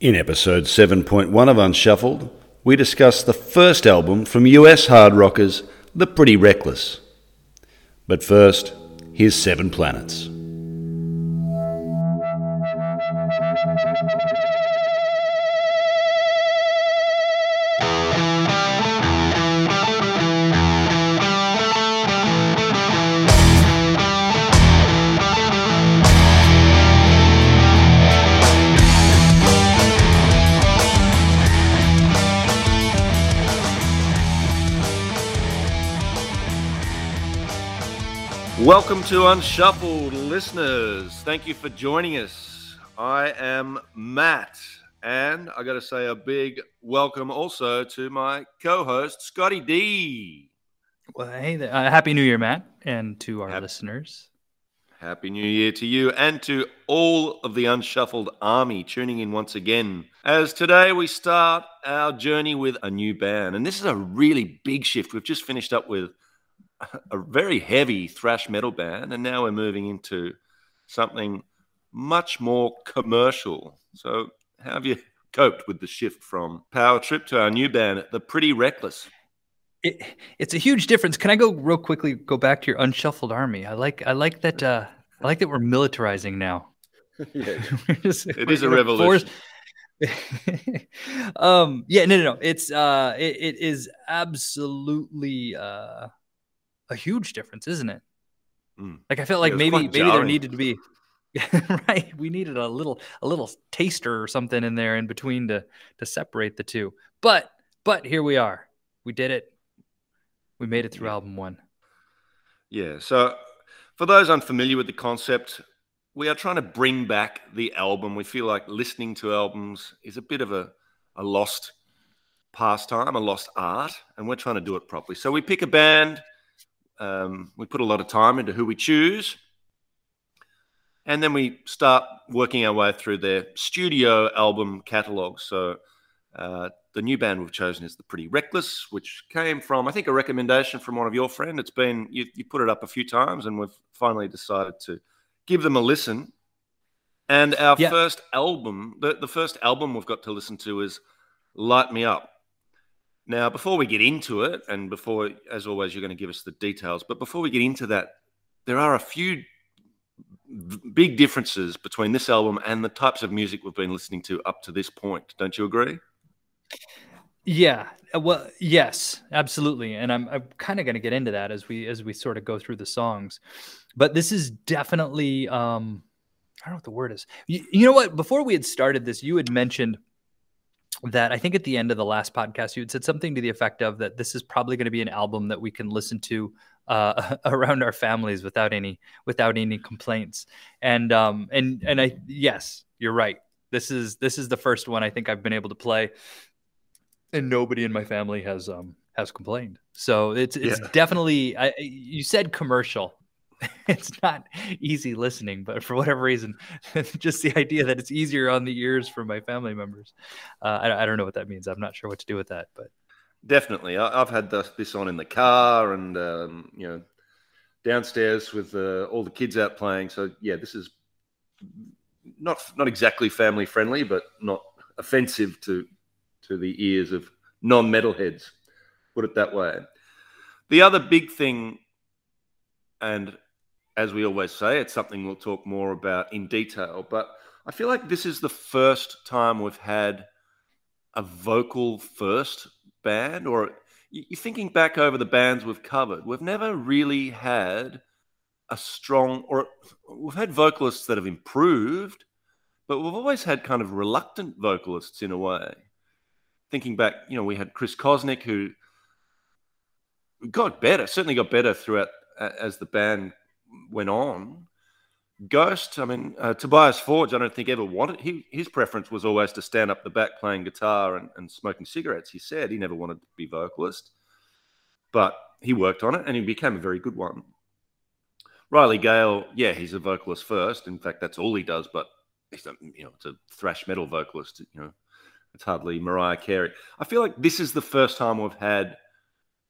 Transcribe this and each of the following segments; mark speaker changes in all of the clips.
Speaker 1: In episode 7.1 of Unshuffled, we discuss the first album from US hard rockers, The Pretty Reckless. But first, here's Seven Planets. Welcome to Unshuffled, listeners. Thank you for joining us. I am Matt, and I got to say a big welcome also to my co-host Scotty D.
Speaker 2: Well, hey, there. Uh, happy New Year, Matt, and to our happy, listeners.
Speaker 1: Happy New Year to you and to all of the Unshuffled Army tuning in once again. As today we start our journey with a new band, and this is a really big shift. We've just finished up with a very heavy thrash metal band, and now we're moving into something much more commercial. So, how have you coped with the shift from Power Trip to our new band, The Pretty Reckless?
Speaker 2: It, it's a huge difference. Can I go real quickly? Go back to your unshuffled army. I like I like that. Uh, I like that we're militarizing now.
Speaker 1: yeah, just, it is a revolution.
Speaker 2: um yeah no no no it's uh it, it is absolutely uh a huge difference, isn't it? Mm. Like I felt like maybe maybe jarring. there needed to be right. We needed a little a little taster or something in there in between to to separate the two. But but here we are. We did it. We made it through yeah. album one.
Speaker 1: Yeah. So for those unfamiliar with the concept, we are trying to bring back the album. We feel like listening to albums is a bit of a, a lost pastime, a lost art, and we're trying to do it properly. So we pick a band um, we put a lot of time into who we choose. And then we start working our way through their studio album catalog. So uh, the new band we've chosen is The Pretty Reckless, which came from, I think, a recommendation from one of your friends. It's been, you, you put it up a few times, and we've finally decided to give them a listen. And our yeah. first album, the, the first album we've got to listen to is Light Me Up. Now, before we get into it, and before, as always, you're going to give us the details, but before we get into that, there are a few big differences between this album and the types of music we've been listening to up to this point. Don't you agree?
Speaker 2: Yeah. Uh, well, yes, absolutely. And I'm, I'm kind of going to get into that as we as we sort of go through the songs. But this is definitely um I don't know what the word is. You, you know what? Before we had started this, you had mentioned that I think at the end of the last podcast, you had said something to the effect of that this is probably going to be an album that we can listen to uh, around our families without any without any complaints. And um and and I yes, you're right. This is this is the first one I think I've been able to play, and nobody in my family has um has complained. So it's it's yeah. definitely I, you said commercial it's not easy listening, but for whatever reason, just the idea that it's easier on the ears for my family members. Uh, I, I, don't know what that means. I'm not sure what to do with that, but
Speaker 1: definitely, I, have had this on in the car and um, you know downstairs with uh, all the kids out playing. So yeah, this is not not exactly family friendly, but not offensive to to the ears of non metalheads. Put it that way. The other big thing, and as we always say, it's something we'll talk more about in detail. But I feel like this is the first time we've had a vocal first band, or you're thinking back over the bands we've covered, we've never really had a strong, or we've had vocalists that have improved, but we've always had kind of reluctant vocalists in a way. Thinking back, you know, we had Chris Kosnick who got better, certainly got better throughout as the band went on, Ghost, I mean, uh, Tobias Forge, I don't think ever wanted, he, his preference was always to stand up the back playing guitar and, and smoking cigarettes. He said he never wanted to be vocalist, but he worked on it and he became a very good one. Riley Gale, yeah, he's a vocalist first. In fact, that's all he does, but he's a, you know, it's a thrash metal vocalist, you know, it's hardly Mariah Carey. I feel like this is the first time we've had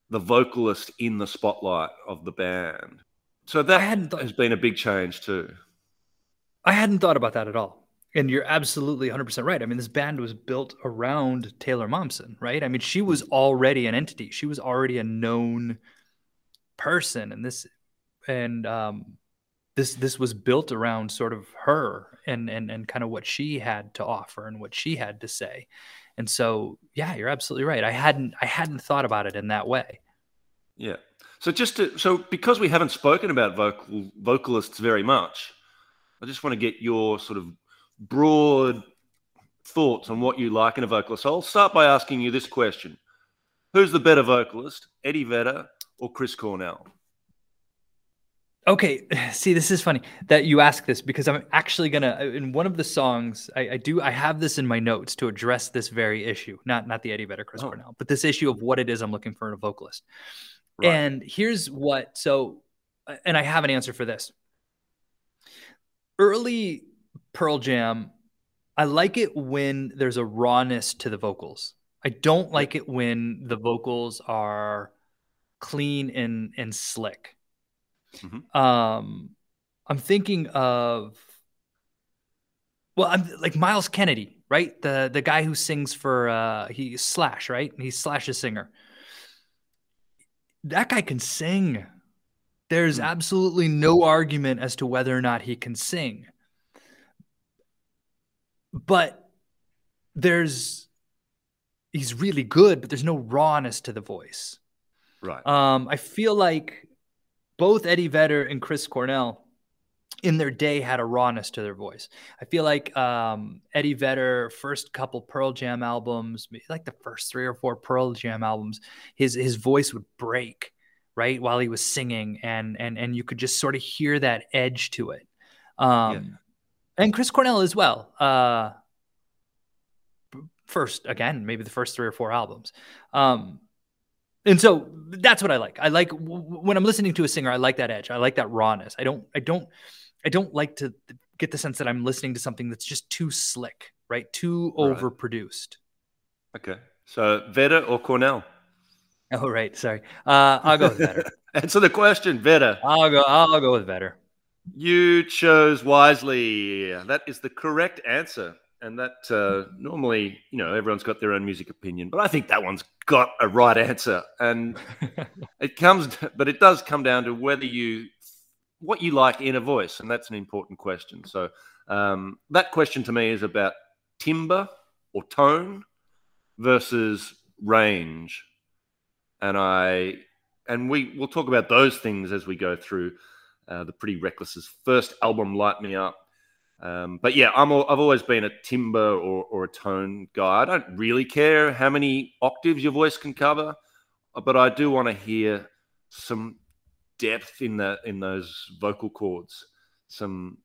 Speaker 1: the vocalist in the spotlight of the band. So that hadn't th- has been a big change too.
Speaker 2: I hadn't thought about that at all. and you're absolutely 100% right. I mean, this band was built around Taylor Momsen, right? I mean, she was already an entity. She was already a known person and this and um this this was built around sort of her and and and kind of what she had to offer and what she had to say. And so, yeah, you're absolutely right. I hadn't I hadn't thought about it in that way.
Speaker 1: Yeah. So just to so because we haven't spoken about vocal vocalists very much, I just want to get your sort of broad thoughts on what you like in a vocalist. So I'll start by asking you this question: Who's the better vocalist, Eddie Vedder or Chris Cornell?
Speaker 2: Okay, see, this is funny that you ask this because I'm actually gonna uh, in one of the songs I, I do I have this in my notes to address this very issue, not not the Eddie Vedder, Chris oh. Cornell, but this issue of what it is I'm looking for in a vocalist. Right. And here's what so, and I have an answer for this. Early Pearl Jam, I like it when there's a rawness to the vocals. I don't like it when the vocals are clean and and slick. Mm-hmm. Um, I'm thinking of well, I'm like Myles Kennedy, right? The the guy who sings for uh he Slash, right? He's Slash's singer. That guy can sing. There's mm-hmm. absolutely no argument as to whether or not he can sing. But there's he's really good, but there's no rawness to the voice.
Speaker 1: Right.
Speaker 2: Um, I feel like both Eddie Vedder and Chris Cornell in their day had a rawness to their voice. I feel like um, Eddie Vedder, first couple Pearl Jam albums, like the first three or four Pearl Jam albums, his his voice would break right while he was singing, and and and you could just sort of hear that edge to it. Um, yeah. And Chris Cornell as well. Uh, first again, maybe the first three or four albums. Um, and so that's what I like. I like when I'm listening to a singer, I like that edge. I like that rawness. I don't, I don't, I don't like to get the sense that I'm listening to something that's just too slick, right? Too right. overproduced.
Speaker 1: Okay. So Vedder or Cornell?
Speaker 2: Oh, right. Sorry. Uh, I'll go with Vedder.
Speaker 1: Answer the question, Vedder.
Speaker 2: I'll go. I'll go with Vedder.
Speaker 1: You chose wisely. That is the correct answer and that uh, normally, you know, everyone's got their own music opinion, but I think that one's got a right answer, and it comes, but it does come down to whether you what you like in a voice, and that's an important question. So um, that question to me is about timbre or tone versus range, and I and we will talk about those things as we go through uh, the Pretty Reckless's first album, Light Me Up um, but yeah, I'm I've always been a timbre or, or a tone guy. I don't really care how many octaves your voice can cover, but I do want to hear some depth in that in those vocal cords. Some,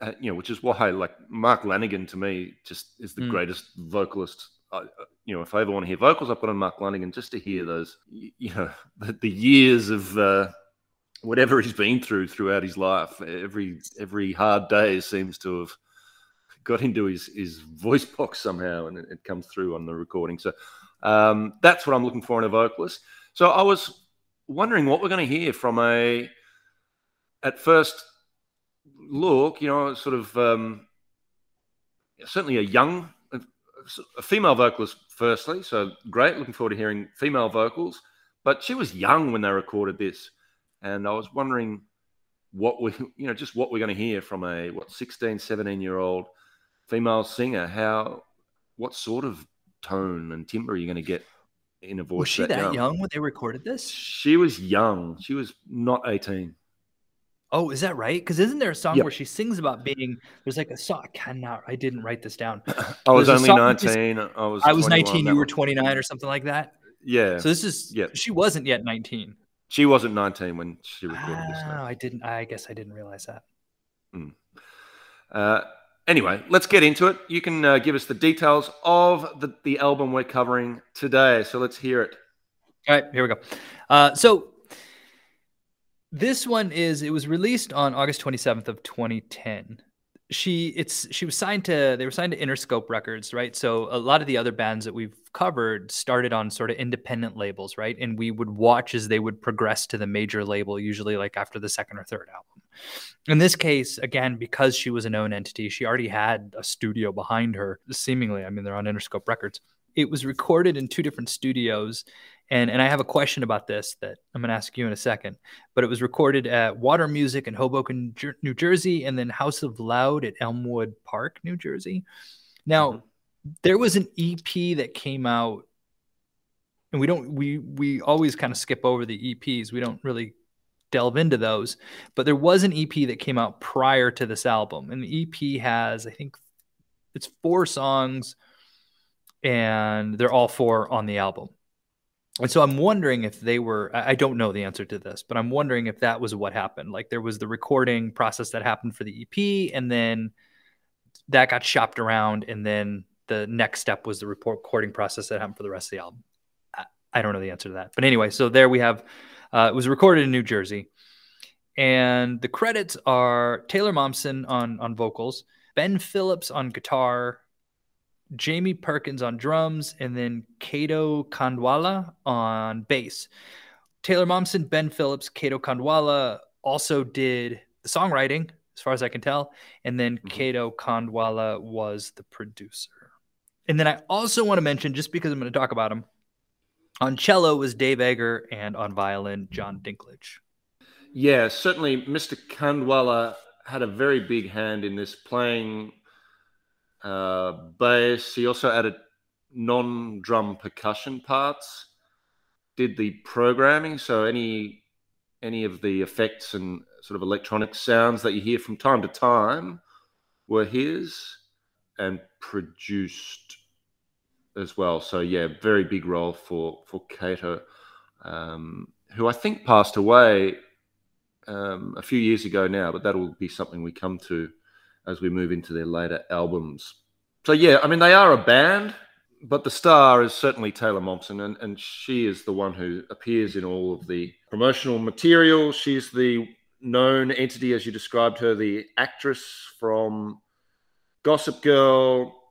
Speaker 1: uh, you know, which is why like Mark Lanegan to me just is the mm. greatest vocalist. Uh, you know, if I ever want to hear vocals, I've got on Mark Lanegan just to hear those. You know, the, the years of. Uh, whatever he's been through throughout his life, every every hard day seems to have got into his his voice box somehow, and it, it comes through on the recording. So um, that's what I'm looking for in a vocalist. So I was wondering what we're going to hear from a at first look, you know, sort of um, certainly a young, a female vocalist. Firstly, so great. Looking forward to hearing female vocals. But she was young when they recorded this. And I was wondering what we, you know, just what we're going to hear from a, what, 16, 17 year old female singer. How, what sort of tone and timbre are you going to get in a voice?
Speaker 2: Was she that, that young? young when they recorded this?
Speaker 1: She was young. She was not 18.
Speaker 2: Oh, is that right? Because isn't there a song yep. where she sings about being? There's like a song. I cannot. I didn't write this down.
Speaker 1: I was only nineteen. I was.
Speaker 2: I was nineteen. You were twenty nine or something like that.
Speaker 1: Yeah.
Speaker 2: So this is. Yeah. She wasn't yet nineteen.
Speaker 1: She wasn't 19 when she recorded this.
Speaker 2: Oh, I didn't. I guess I didn't realize that.
Speaker 1: Mm. Uh, anyway, let's get into it. You can uh, give us the details of the, the album we're covering today. So let's hear it.
Speaker 2: All right, here we go. Uh, so this one is it was released on August 27th of 2010 she it's she was signed to they were signed to Interscope Records, right? So a lot of the other bands that we've covered started on sort of independent labels, right? And we would watch as they would progress to the major label, usually like after the second or third album. In this case, again, because she was a known entity, she already had a studio behind her, seemingly. I mean, they're on Interscope Records. It was recorded in two different studios. And, and I have a question about this that I'm going to ask you in a second. But it was recorded at Water Music in Hoboken, New Jersey, and then House of Loud at Elmwood Park, New Jersey. Now, mm-hmm. there was an EP that came out, and we don't we we always kind of skip over the EPs. We don't really delve into those. But there was an EP that came out prior to this album, and the EP has, I think, it's four songs, and they're all four on the album. And so I'm wondering if they were, I don't know the answer to this, but I'm wondering if that was what happened. Like there was the recording process that happened for the EP, and then that got shopped around, and then the next step was the recording process that happened for the rest of the album. I, I don't know the answer to that. But anyway, so there we have uh, it was recorded in New Jersey, and the credits are Taylor Momsen on on vocals, Ben Phillips on guitar, Jamie Perkins on drums, and then Kato Khandwala on bass. Taylor Momsen, Ben Phillips, Kato Khandwala also did the songwriting, as far as I can tell, and then mm-hmm. Kato Khandwala was the producer. And then I also want to mention, just because I'm going to talk about him, on cello was Dave Eggar, and on violin, John Dinklage.
Speaker 1: Yeah, certainly Mr. Khandwala had a very big hand in this, playing uh, bass. He also added non drum percussion parts, did the programming. So any any of the effects and sort of electronic sounds that you hear from time to time were his and produced as well. So yeah, very big role for for Kato, um, who I think passed away um, a few years ago now, but that will be something we come to as we move into their later albums. So yeah, I mean they are a band, but the star is certainly Taylor Momsen, and, and she is the one who appears in all of the promotional material. She's the known entity, as you described her, the actress from Gossip Girl,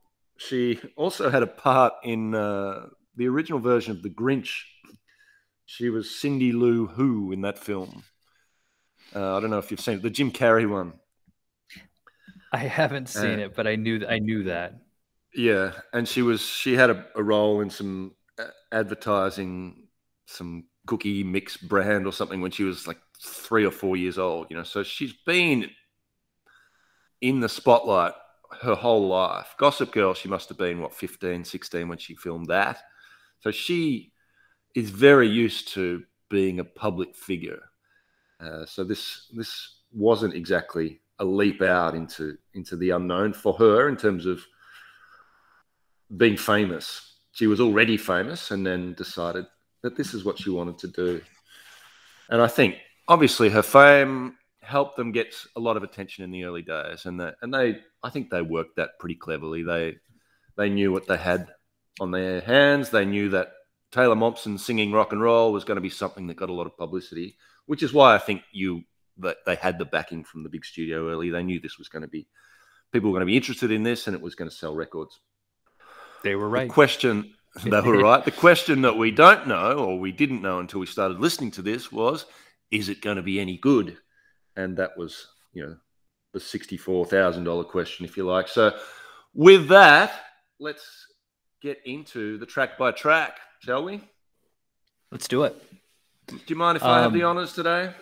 Speaker 1: she also had a part in uh, the original version of The Grinch. She was Cindy Lou Who in that film. Uh, I don't know if you've seen it, the Jim Carrey one.
Speaker 2: I haven't seen uh, it, but I knew I knew that.
Speaker 1: Yeah, and she was she had a, a role in some uh, advertising some cookie mix brand or something when she was like three or four years old. You know, so she's been in the spotlight her whole life. Gossip Girl, she must have been, what, 15, 16 when she filmed that. So she is very used to being a public figure. Uh, so this this wasn't exactly a leap out into into the unknown for her in terms of being famous. She was already famous and then decided that this is what she wanted to do. And I think obviously her fame helped them get a lot of attention in the early days, and that and they I think they worked that pretty cleverly. They they knew what they had on their hands. They knew that Taylor Momsen singing rock and roll was going to be something that got a lot of publicity, which is why I think you that they had the backing from the big studio early. They knew this was going to be people were going to be interested in this, and it was going to sell records.
Speaker 2: They were right.
Speaker 1: The question they were right. The question that we don't know, or we didn't know until we started listening to this, was: Is it going to be any good? And that was you know the sixty-four thousand dollar question, if you like. So, with that, let's get into the track by track, shall we?
Speaker 2: Let's do it.
Speaker 1: Do you mind if I have the um, honors today?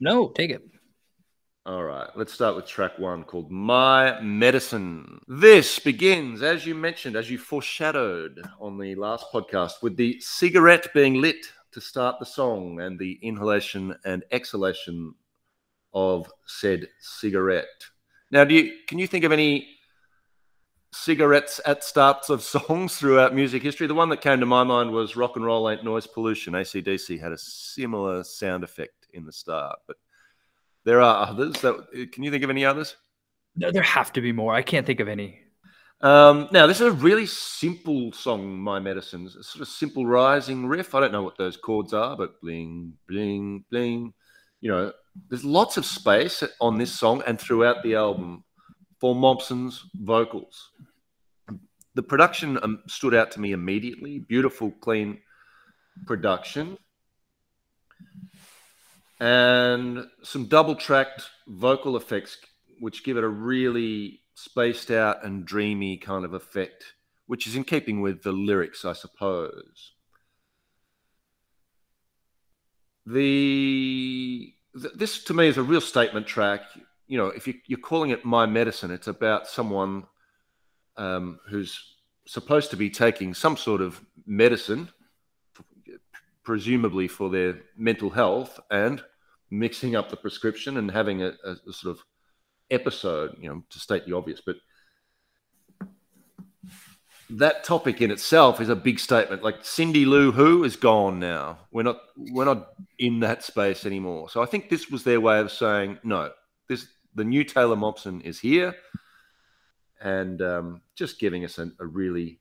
Speaker 2: No, take it.
Speaker 1: All right, let's start with track one called My Medicine. This begins, as you mentioned, as you foreshadowed on the last podcast, with the cigarette being lit to start the song and the inhalation and exhalation of said cigarette. Now, do you can you think of any cigarettes at starts of songs throughout music history? The one that came to my mind was "Rock and Roll Ain't Noise Pollution." ACDC had a similar sound effect in the start, but there are others. That can you think of any others?
Speaker 2: No, there have to be more. I can't think of any.
Speaker 1: Um, now, this is a really simple song, My Medicines. A sort of simple rising riff. I don't know what those chords are, but bling, bling, bling. You know, there's lots of space on this song and throughout the album for Momsen's vocals. The production um, stood out to me immediately. Beautiful, clean production. and some double tracked vocal effects, which give it a really spaced out and dreamy kind of effect, which is in keeping with the lyrics, I suppose. The this to me is a real statement track. You know, if you, are calling it my medicine, it's about someone um, who's supposed to be taking some sort of medicine, presumably for their mental health, and mixing up the prescription and having a, a sort of episode, you know, to state the obvious, but that topic in itself is a big statement. Like Cindy Lou Who is gone now. We're not we're not in that space anymore. So I think this was their way of saying no. This the new Taylor Momsen is here, and um, just giving us a, really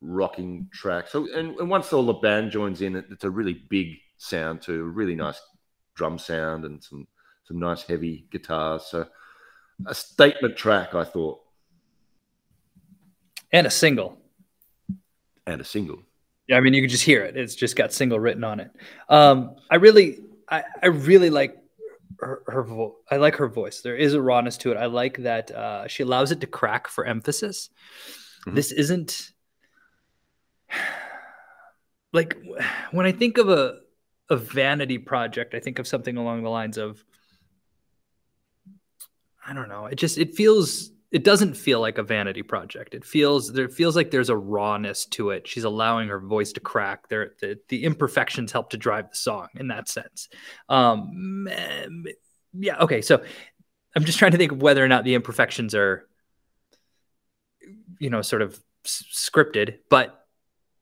Speaker 1: rocking track. So and, and once all the band joins in, it's a really big sound too. A really nice drum sound and some some nice heavy guitars. So a statement track, I thought.
Speaker 2: And a single.
Speaker 1: And a single.
Speaker 2: Yeah, I mean you can just hear it. It's just got single written on it. Um, I really I, I really like her, her vo- I like her voice. There is a rawness to it. I like that uh, she allows it to crack for emphasis. Mm-hmm. This isn't like when I think of a a vanity project. I think of something along the lines of I don't know. It just it feels it doesn't feel like a vanity project. It feels there feels like there's a rawness to it. She's allowing her voice to crack. There the, the imperfections help to drive the song in that sense. Um yeah, okay. So I'm just trying to think of whether or not the imperfections are you know sort of scripted, but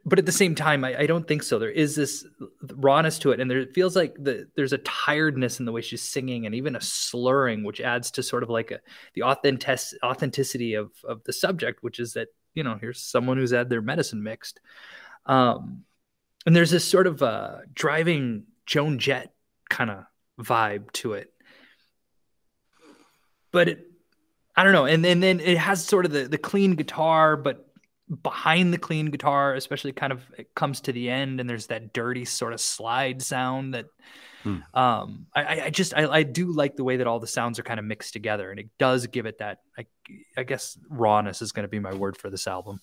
Speaker 2: but at the same time, I, I, don't think so. There is this rawness to it, and there it feels like the, there's a tiredness in the way she's singing, and even a slurring, which adds to sort of like a, the authentic authenticity of of the subject, which is that you know here's someone who's had their medicine mixed, um, and there's this sort of uh, driving Joan Jett kind of vibe to it, but it, I don't know, and, and then it has sort of the the clean guitar, but behind the clean guitar, especially kind of it comes to the end and there's that dirty sort of slide sound that hmm. um I, I just I, I do like the way that all the sounds are kind of mixed together and it does give it that I, I guess rawness is going to be my word for this album.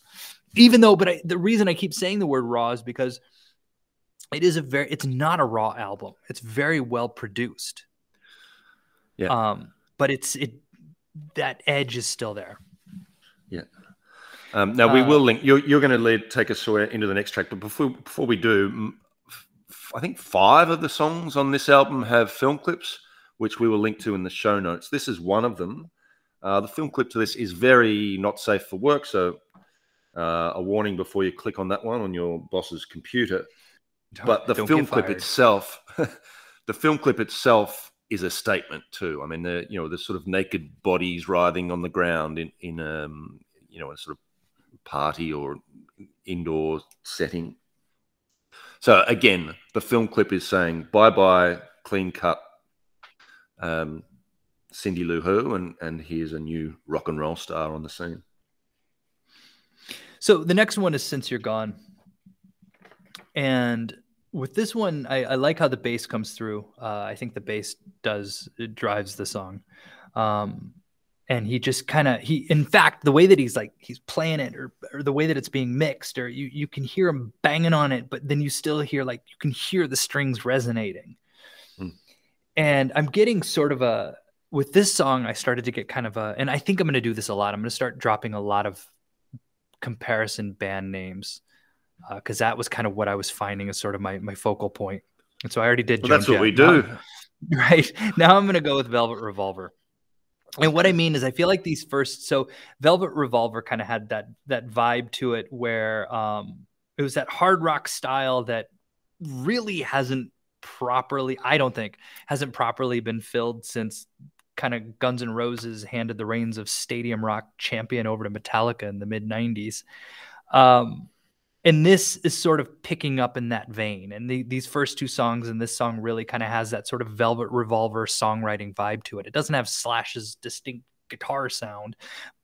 Speaker 2: Even though but I, the reason I keep saying the word raw is because it is a very it's not a raw album. It's very well produced.
Speaker 1: Yeah.
Speaker 2: Um but it's it that edge is still there.
Speaker 1: Um, now we uh, will link. You're, you're going to lead, take us into the next track, but before before we do, I think five of the songs on this album have film clips, which we will link to in the show notes. This is one of them. Uh, the film clip to this is very not safe for work, so uh, a warning before you click on that one on your boss's computer. Don't, but the film clip itself, the film clip itself is a statement too. I mean, the you know the sort of naked bodies writhing on the ground in in um you know a sort of party or indoor setting. So again, the film clip is saying bye bye, clean cut um, Cindy Lou Who, and, and here's a new rock and roll star on the scene.
Speaker 2: So the next one is Since You're Gone. And with this one, I, I like how the bass comes through. Uh, I think the bass does, drives the song. Um, and he just kind of he in fact the way that he's like he's playing it or, or the way that it's being mixed or you you can hear him banging on it but then you still hear like you can hear the strings resonating. Hmm. and i'm getting sort of a with this song i started to get kind of a and i think i'm going to do this a lot. I'm going to start dropping a lot of comparison band names because uh, that was kind of what i was finding as sort of my my focal point. and so i already did
Speaker 1: well, that's what we do.
Speaker 2: Now, right. Now i'm going to go with velvet revolver and what I mean is, I feel like these first, so Velvet Revolver kind of had that that vibe to it, where um, it was that hard rock style that really hasn't properly, I don't think, hasn't properly been filled since kind of Guns N' Roses handed the reins of Stadium Rock champion over to Metallica in the mid '90s. Um, and this is sort of picking up in that vein. And the, these first two songs and this song really kind of has that sort of velvet revolver songwriting vibe to it. It doesn't have slash's distinct guitar sound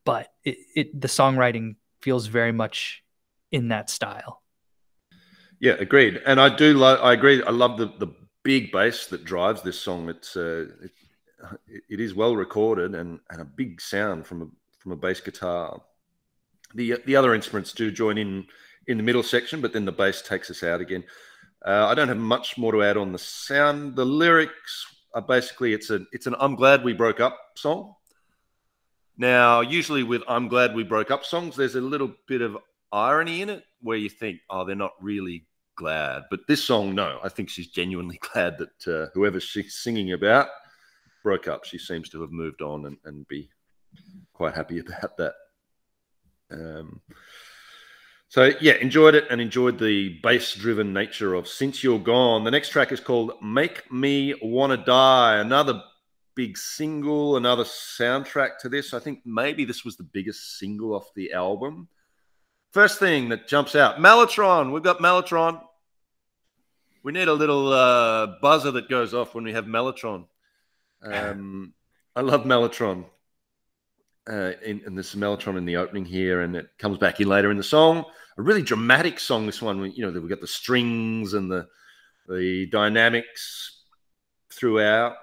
Speaker 2: but it, it the songwriting feels very much in that style.
Speaker 1: Yeah agreed. And i do love i agree. I love the the big bass that drives this song. It's uh, it, it is well recorded and, and a big sound from a from a bass guitar. The the other instruments do join in in the middle section, but then the bass takes us out again. Uh, I don't have much more to add on the sound. The lyrics are basically it's a it's an I'm glad we broke up song. Now, usually with I'm glad we broke up songs, there's a little bit of irony in it where you think, oh, they're not really glad. But this song, no, I think she's genuinely glad that uh, whoever she's singing about broke up. She seems to have moved on and, and be quite happy about that. Um, so yeah, enjoyed it and enjoyed the bass-driven nature of "Since You're Gone." The next track is called "Make Me Wanna Die." Another big single, another soundtrack to this. I think maybe this was the biggest single off the album. First thing that jumps out, Mellotron. We've got Mellotron. We need a little uh, buzzer that goes off when we have Mellotron. Um, I love Mellotron. Uh, in, and there's Mellotron in the opening here, and it comes back in later in the song. A really dramatic song. This one, you know, we've got the strings and the the dynamics throughout,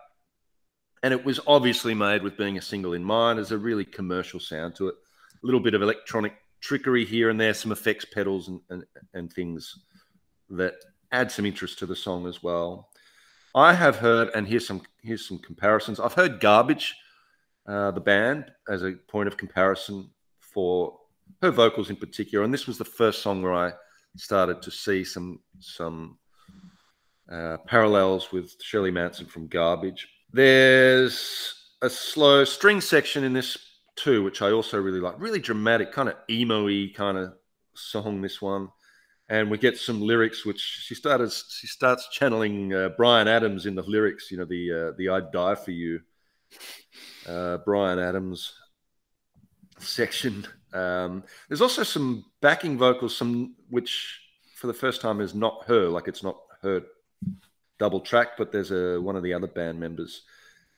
Speaker 1: and it was obviously made with being a single in mind. There's a really commercial sound to it. A little bit of electronic trickery here and there, some effects pedals and, and, and things that add some interest to the song as well. I have heard, and here's some here's some comparisons. I've heard Garbage, uh, the band, as a point of comparison for her vocals in particular, and this was the first song where I started to see some some uh, parallels with Shirley Manson from Garbage. There's a slow string section in this too, which I also really like. Really dramatic, kind of emo-y kind of song. This one and we get some lyrics which she started she starts channeling uh, Bryan Adams in the lyrics you know the uh, the I'd die for you uh, Bryan Adams section um, there's also some backing vocals some which for the first time is not her like it's not her double track but there's a one of the other band members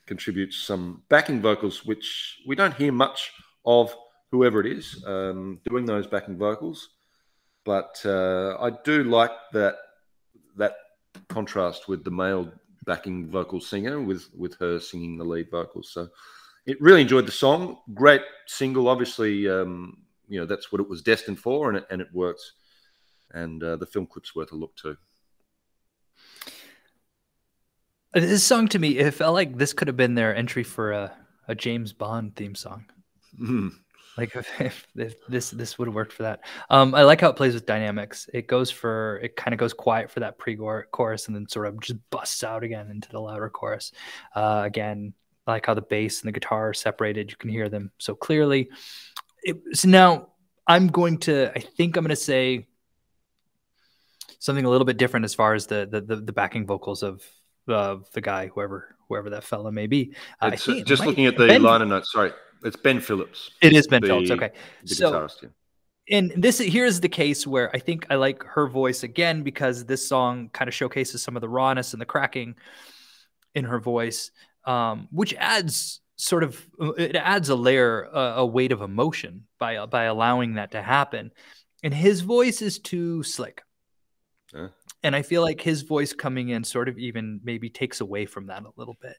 Speaker 1: contributes some backing vocals which we don't hear much of whoever it is um, doing those backing vocals but uh, I do like that that contrast with the male backing vocal singer with with her singing the lead vocals. So it really enjoyed the song. Great single, obviously. Um, you know that's what it was destined for, and it, and it works. And uh, the film clip's worth a look too.
Speaker 2: This song to me, it felt like this could have been their entry for a, a James Bond theme song.
Speaker 1: Mm.
Speaker 2: Like if, if, this this would have worked for that. Um, I like how it plays with dynamics. It goes for it kind of goes quiet for that pre-chorus and then sort of just busts out again into the louder chorus. Uh, again, I like how the bass and the guitar are separated. You can hear them so clearly. It, so now I'm going to. I think I'm going to say something a little bit different as far as the the, the, the backing vocals of of the guy, whoever whoever that fella may be.
Speaker 1: Uh, just looking at the ben, liner notes. Sorry, it's Ben Phillips.
Speaker 2: It is Ben the, Phillips. Okay, so guitarist, yeah. and this here's the case where I think I like her voice again because this song kind of showcases some of the rawness and the cracking in her voice, um, which adds sort of it adds a layer, uh, a weight of emotion by by allowing that to happen. And his voice is too slick. Huh? And I feel like his voice coming in sort of even maybe takes away from that a little bit.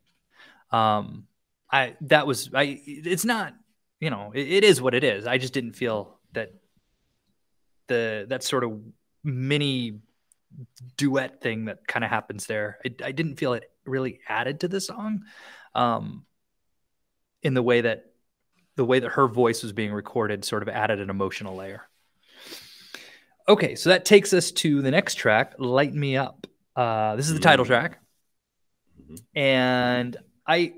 Speaker 2: Um, I that was I. It's not you know it, it is what it is. I just didn't feel that the that sort of mini duet thing that kind of happens there. I, I, didn't feel it really added to the song, um, in the way that the way that her voice was being recorded sort of added an emotional layer. Okay, so that takes us to the next track, "Light Me Up." Uh, this is the title mm-hmm. track, mm-hmm. and I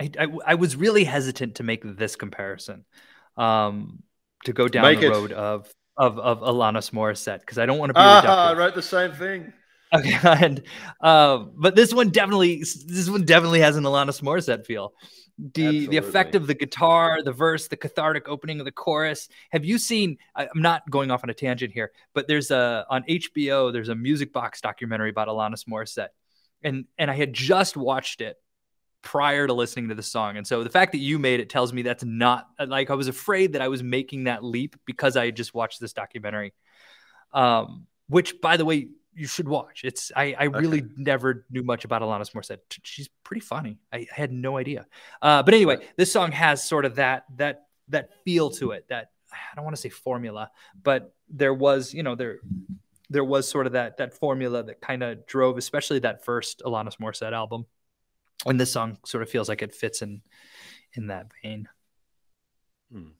Speaker 2: I, I, I was really hesitant to make this comparison, um, to go down make the it. road of of of Alanis Morissette because I don't want to be.
Speaker 1: Ah, I wrote the same thing.
Speaker 2: Okay, and uh, but this one definitely this one definitely has an Alanis Morissette feel. The Absolutely. the effect of the guitar, the verse, the cathartic opening of the chorus. Have you seen? I, I'm not going off on a tangent here, but there's a on HBO. There's a music box documentary about Alanis Morissette, and and I had just watched it prior to listening to the song. And so the fact that you made it tells me that's not like I was afraid that I was making that leap because I had just watched this documentary. Um, which by the way, you should watch. It's I I really okay. never knew much about Alanis Morissette. She's pretty funny. I had no idea. Uh, but anyway, this song has sort of that that that feel to it. That I don't want to say formula, but there was you know there there was sort of that that formula that kind of drove, especially that first Alanis Morissette album. And this song sort of feels like it fits in in that vein.
Speaker 1: Hmm.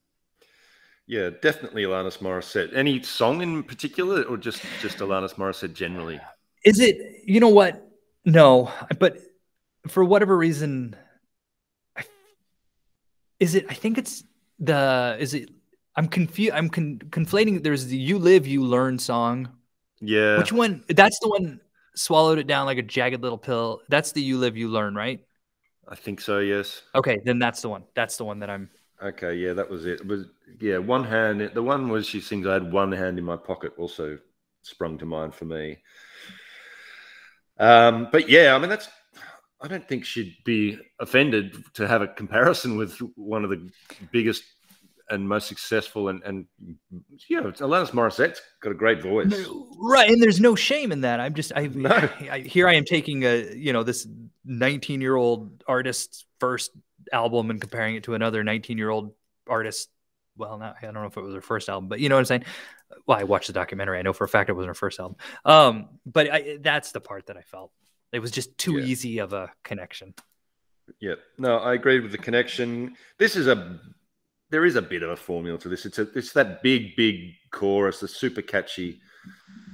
Speaker 1: Yeah, definitely Alanis Morissette. Any song in particular, or just just Alanis Morissette generally?
Speaker 2: Is it? You know what? No, but for whatever reason, I, is it? I think it's the. Is it? I'm confused. I'm con- conflating. There's the "You Live, You Learn" song.
Speaker 1: Yeah.
Speaker 2: Which one? That's the one. Swallowed it down like a jagged little pill. That's the "You Live, You Learn," right?
Speaker 1: I think so. Yes.
Speaker 2: Okay, then that's the one. That's the one that I'm
Speaker 1: Okay, yeah, that was it. it. was yeah, one hand. The one was she sings. I had one hand in my pocket. Also sprung to mind for me. Um, but yeah, I mean that's. I don't think she'd be offended to have a comparison with one of the biggest and most successful and and you know Alanis Morissette's got a great voice,
Speaker 2: right? And there's no shame in that. I'm just I, no. I, I here I am taking a you know this 19 year old artist's first album and comparing it to another 19 year old artist. Well, not, I don't know if it was her first album, but you know what I'm saying. Well, I watched the documentary. I know for a fact it wasn't her first album. Um, but I, that's the part that I felt it was just too yeah. easy of a connection.
Speaker 1: Yeah, no, I agree with the connection. This is a there is a bit of a formula to this. It's a it's that big big chorus, the super catchy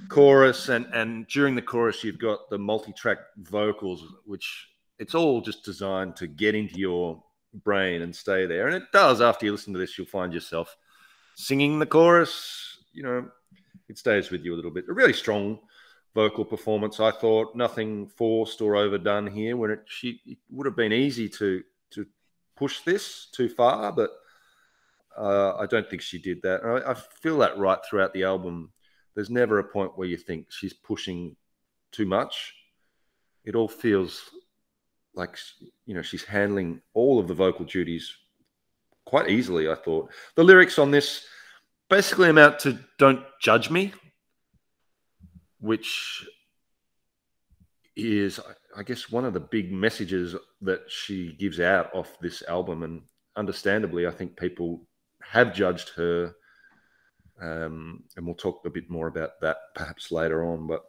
Speaker 1: chorus, and and during the chorus you've got the multi-track vocals, which it's all just designed to get into your brain and stay there. And it does. After you listen to this, you'll find yourself singing the chorus. You know, it stays with you a little bit. A really strong vocal performance. I thought nothing forced or overdone here. When it, she, it would have been easy to to push this too far, but uh, I don't think she did that. I, I feel that right throughout the album. There's never a point where you think she's pushing too much. It all feels like you know she's handling all of the vocal duties quite easily. I thought the lyrics on this basically amount to "Don't judge me," which is, I guess, one of the big messages that she gives out off this album, and understandably, I think people have judged her. Um, and we'll talk a bit more about that perhaps later on. But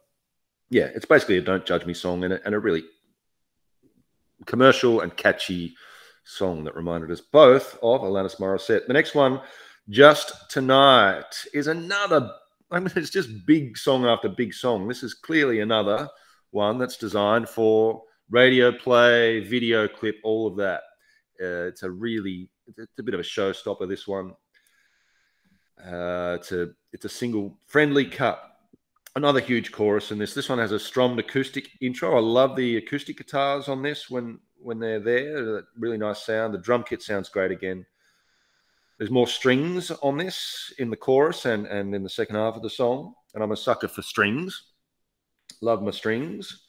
Speaker 1: yeah, it's basically a "Don't Judge Me" song, and it, and it really commercial and catchy song that reminded us both of Alanis Morissette. The next one, Just Tonight, is another, I mean, it's just big song after big song. This is clearly another one that's designed for radio play, video clip, all of that. Uh, it's a really, it's a bit of a showstopper, this one. Uh, it's a it's a single friendly cut another huge chorus in this. This one has a strummed acoustic intro. I love the acoustic guitars on this when when they're there. Really nice sound. The drum kit sounds great again. There's more strings on this in the chorus and and in the second half of the song. And I'm a sucker for strings. Love my strings.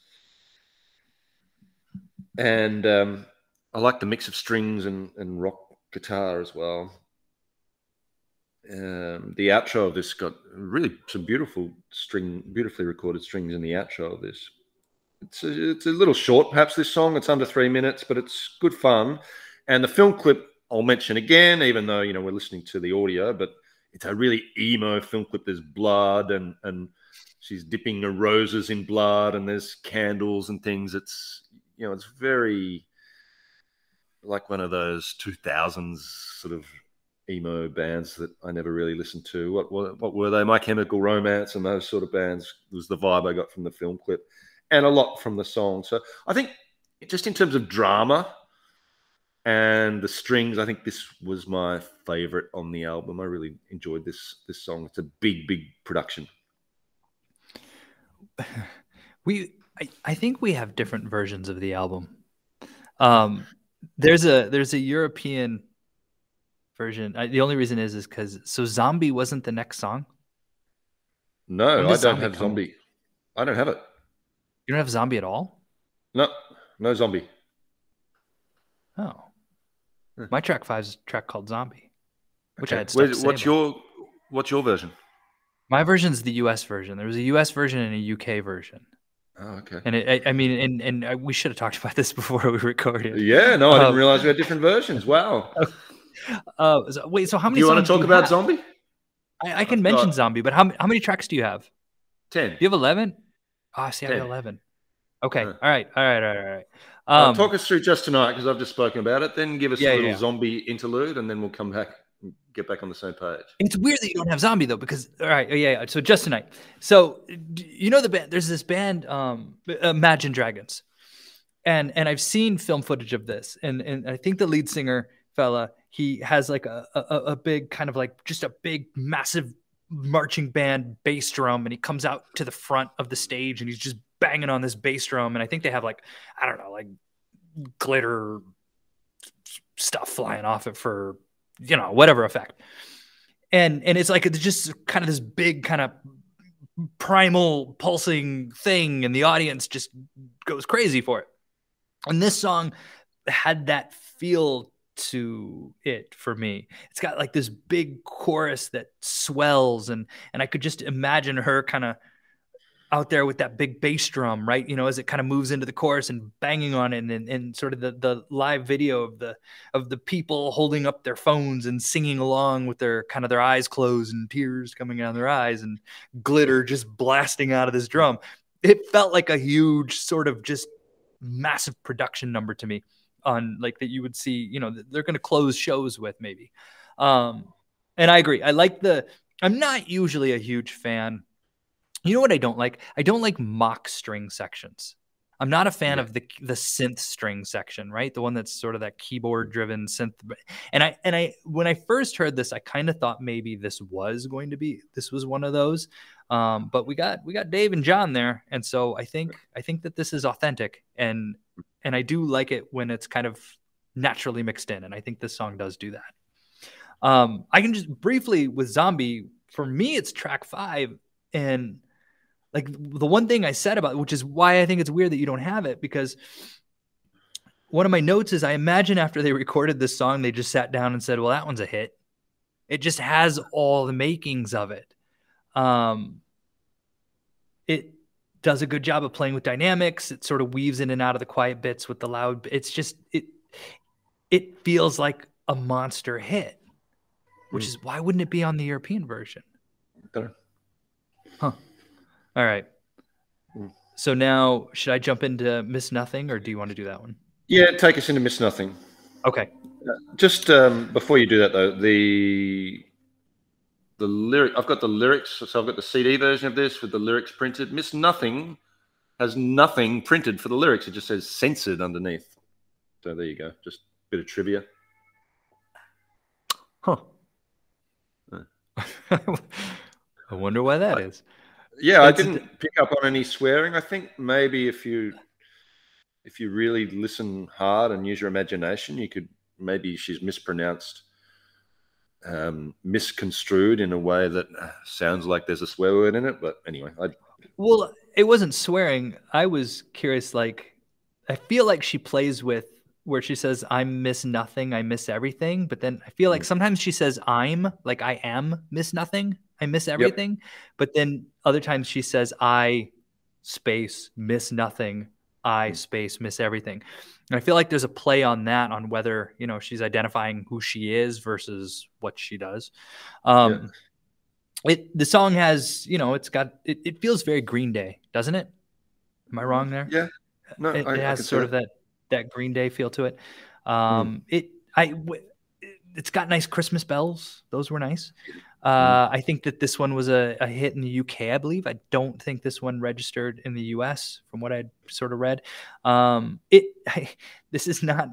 Speaker 1: And um, I like the mix of strings and, and rock guitar as well um, the outro of this got really some beautiful string, beautifully recorded strings in the outro of this. It's a, it's a little short, perhaps this song. It's under three minutes, but it's good fun. And the film clip I'll mention again, even though you know we're listening to the audio, but it's a really emo film clip. There's blood and and she's dipping the roses in blood, and there's candles and things. It's you know it's very like one of those 2000s sort of emo bands that I never really listened to. What, what, what were they? My Chemical Romance and those sort of bands was the vibe I got from the film clip, and a lot from the song. So I think just in terms of drama and the strings, I think this was my favorite on the album. I really enjoyed this this song. It's a big, big production.
Speaker 2: We, I, I think we have different versions of the album. Um, there's a there's a European version. I, the only reason is is because so zombie wasn't the next song.
Speaker 1: No, I don't have zombie. I don't have it.
Speaker 2: You don't have zombie at all.
Speaker 1: No, no zombie.
Speaker 2: Oh, hmm. my track five is track called Zombie, which okay. I had.
Speaker 1: Where's, what's your what's your version?
Speaker 2: My version's the US version. There was a US version and a UK version.
Speaker 1: Oh, okay.
Speaker 2: And it, I, I mean, and, and uh, we should have talked about this before we recorded.
Speaker 1: Yeah, no, I didn't um, realize we had different versions. Wow.
Speaker 2: Uh, so, wait, so how many?
Speaker 1: Do you want to talk about have? Zombie?
Speaker 2: I, I can I've mention got... Zombie, but how how many tracks do you have?
Speaker 1: Ten.
Speaker 2: You have eleven. Oh, I see. I have eleven. Okay. All right. All right. All right. All right.
Speaker 1: Um, um, talk us through just tonight because I've just spoken about it. Then give us yeah, a little yeah. zombie interlude, and then we'll come back get back on the same page.
Speaker 2: It's weird that you don't have zombie though, because all right, yeah, yeah. So just tonight. So you know the band? There's this band, um, Imagine Dragons, and and I've seen film footage of this, and and I think the lead singer fella he has like a a, a big kind of like just a big massive marching band bass drum, and he comes out to the front of the stage and he's just banging on this bass drum, and I think they have like I don't know like glitter stuff flying off it for you know, whatever effect. And and it's like it's just kind of this big kind of primal pulsing thing, and the audience just goes crazy for it. And this song had that feel to it for me. It's got like this big chorus that swells and and I could just imagine her kind of out there with that big bass drum, right? You know, as it kind of moves into the chorus and banging on it, and, and, sort of the the live video of the of the people holding up their phones and singing along with their kind of their eyes closed and tears coming out of their eyes and glitter just blasting out of this drum. It felt like a huge sort of just massive production number to me on like that you would see, you know, they're going to close shows with maybe. Um, and I agree. I like the. I'm not usually a huge fan you know what I don't like? I don't like mock string sections. I'm not a fan yeah. of the the synth string section, right? The one that's sort of that keyboard driven synth. And I and I when I first heard this, I kind of thought maybe this was going to be this was one of those. Um, but we got we got Dave and John there, and so I think I think that this is authentic, and and I do like it when it's kind of naturally mixed in, and I think this song does do that. Um, I can just briefly with Zombie. For me, it's track five, and like the one thing I said about, which is why I think it's weird that you don't have it, because one of my notes is I imagine after they recorded this song, they just sat down and said, "Well, that one's a hit." It just has all the makings of it. Um, does a good job of playing with dynamics. It sort of weaves in and out of the quiet bits with the loud. It's just it. It feels like a monster hit, which mm. is why wouldn't it be on the European version?
Speaker 1: Better.
Speaker 2: Huh. All right. Hmm. So now, should I jump into Miss Nothing, or do you want to do that one?
Speaker 1: Yeah, take us into Miss Nothing.
Speaker 2: Okay.
Speaker 1: Uh, just um, before you do that, though, the the lyric I've got the lyrics, so I've got the CD version of this with the lyrics printed. Miss Nothing has nothing printed for the lyrics; it just says censored underneath. So there you go, just a bit of trivia.
Speaker 2: Huh. I wonder why that is.
Speaker 1: Yeah, I didn't pick up on any swearing. I think maybe if you if you really listen hard and use your imagination, you could maybe she's mispronounced, um, misconstrued in a way that uh, sounds like there's a swear word in it. But anyway, I
Speaker 2: well, it wasn't swearing. I was curious. Like, I feel like she plays with where she says, "I miss nothing, I miss everything," but then I feel like mm. sometimes she says, "I'm," like I am miss nothing. I miss everything. Yep. But then other times she says, I space miss nothing. I hmm. space miss everything. And I feel like there's a play on that on whether, you know, she's identifying who she is versus what she does. Um, yeah. it, the song has, you know, it's got, it, it feels very Green Day, doesn't it? Am I wrong there?
Speaker 1: Yeah.
Speaker 2: No, it, I, it has sort of that, that Green Day feel to it. Um, mm. it, I, it's got nice Christmas bells. Those were nice. Uh, I think that this one was a, a, hit in the UK, I believe. I don't think this one registered in the US, from what I sort of read. Um, it I, this is not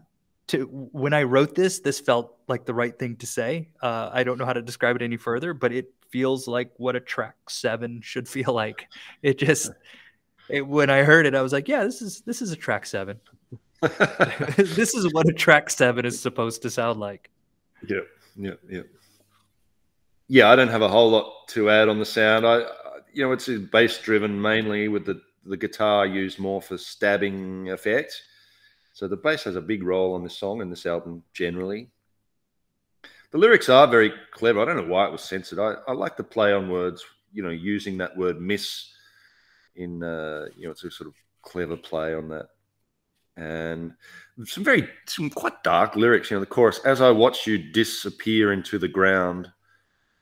Speaker 2: to when I wrote this. This felt like the right thing to say. Uh, I don't know how to describe it any further, but it feels like what a track seven should feel like. It just it, when I heard it, I was like, yeah, this is this is a track seven. this is what a track seven is supposed to sound like.
Speaker 1: Yeah, yeah, yeah yeah, I don't have a whole lot to add on the sound. I, you know, it's bass driven mainly with the the guitar used more for stabbing effect. So the bass has a big role on this song and this album generally. The lyrics are very clever. I don't know why it was censored. I, I like the play on words you know, using that word miss in, uh, you know, it's a sort of clever play on that. And some very, some quite dark lyrics. You know, the chorus, as I watch you disappear into the ground,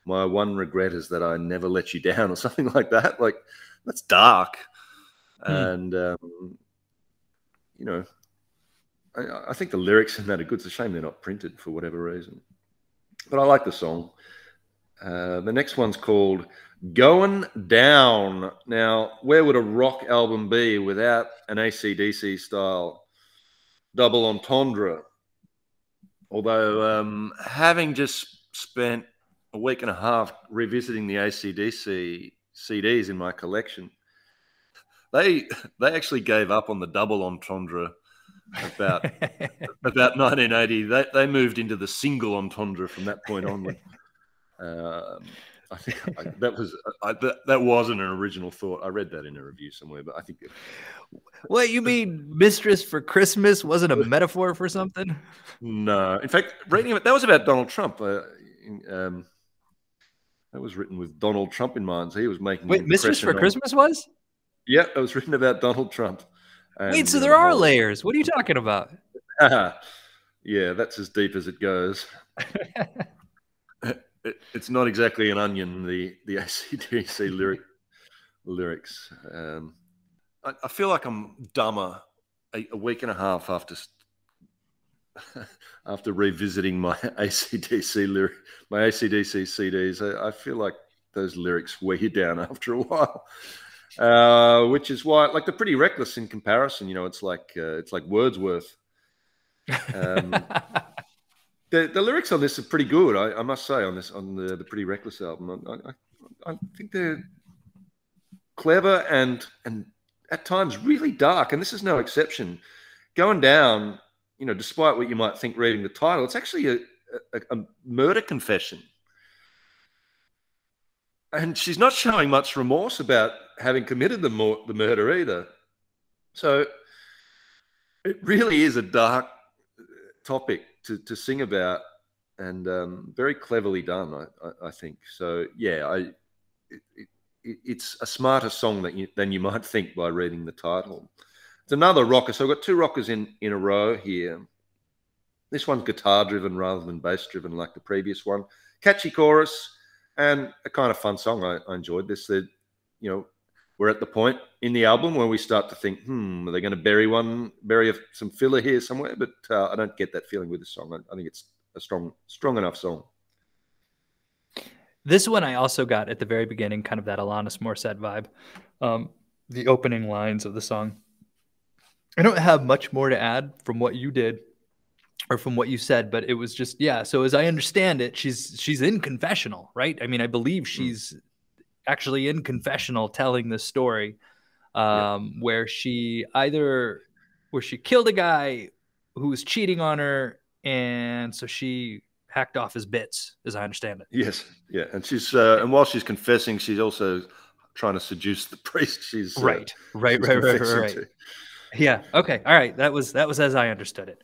Speaker 1: my one regret is that I never let you down, or something like that. Like, that's dark. Mm. And, um, you know, I, I, think the lyrics in that are good. It's a shame they're not printed for whatever reason. But I like the song. Uh, the next one's called Going Down. Now, where would a rock album be without an ACDC style double entendre? Although, um, having just spent a week and a half revisiting the ACDC CDs in my collection, they they actually gave up on the double entendre about about 1980. They they moved into the single entendre from that point onward. Um, I think I, that was I, that, that wasn't an original thought. I read that in a review somewhere, but I think. It,
Speaker 2: what you mean, "Mistress for Christmas" wasn't a metaphor for something?
Speaker 1: No, in fact, reading that was about Donald Trump. Uh, um, that was written with Donald Trump in mind. So he was making.
Speaker 2: Wait, "Mistress for on, Christmas" was?
Speaker 1: Yeah, it was written about Donald Trump.
Speaker 2: And, Wait, so there are layers. What are you talking about?
Speaker 1: yeah, that's as deep as it goes. it, it's not exactly an onion. The the ACDC lyric lyrics. Um, I, I, feel like I'm dumber a, a week and a half after after revisiting my ACDC lyric, my ACDC CDs. I, I feel like those lyrics weigh you down after a while. Uh, which is why, like, they're pretty reckless in comparison. You know, it's like uh, it's like Wordsworth. Um, the, the lyrics on this are pretty good. I, I, must say on this on the, the Pretty Reckless album, I, I, I think they're clever and and at times really dark. And this is no exception. Going down, you know, despite what you might think reading the title, it's actually a, a, a murder confession. And she's not showing much remorse about having committed the, the murder either. So it really is a dark topic to, to sing about and um, very cleverly done, I, I, I, think. So yeah, I it, it, it's a smarter song you, than you might think by reading the title. It's another rocker. So I've got two rockers in in a row here. This one's guitar driven rather than bass driven like the previous one. Catchy chorus and a kind of fun song. I, I enjoyed this. That you know we're at the point in the album where we start to think, hmm, are they going to bury one, bury some filler here somewhere? But uh, I don't get that feeling with this song. I, I, think it's a strong, strong enough song.
Speaker 2: This one I also got at the very beginning, kind of that Alanis Morissette vibe. Um, the opening lines of the song. I don't have much more to add from what you did or from what you said, but it was just yeah. So as I understand it, she's she's in confessional, right? I mean, I believe hmm. she's actually in confessional telling this story um, yeah. where she either where she killed a guy who was cheating on her and so she hacked off his bits as i understand it
Speaker 1: yes yeah and she's uh, and while she's confessing she's also trying to seduce the priest she's
Speaker 2: uh, right right right right right, right. Yeah. Okay. All right. That was that was as i understood it.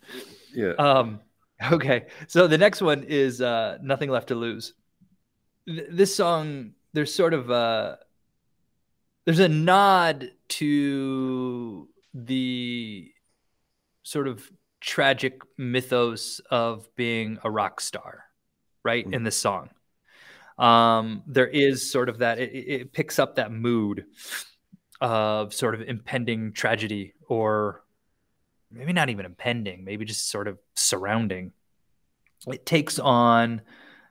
Speaker 1: Yeah.
Speaker 2: Um okay. So the next one is uh nothing left to lose. Th- this song there's sort of a there's a nod to the sort of tragic mythos of being a rock star, right? Mm-hmm. In this song, um, there is sort of that. It, it picks up that mood of sort of impending tragedy, or maybe not even impending, maybe just sort of surrounding. It takes on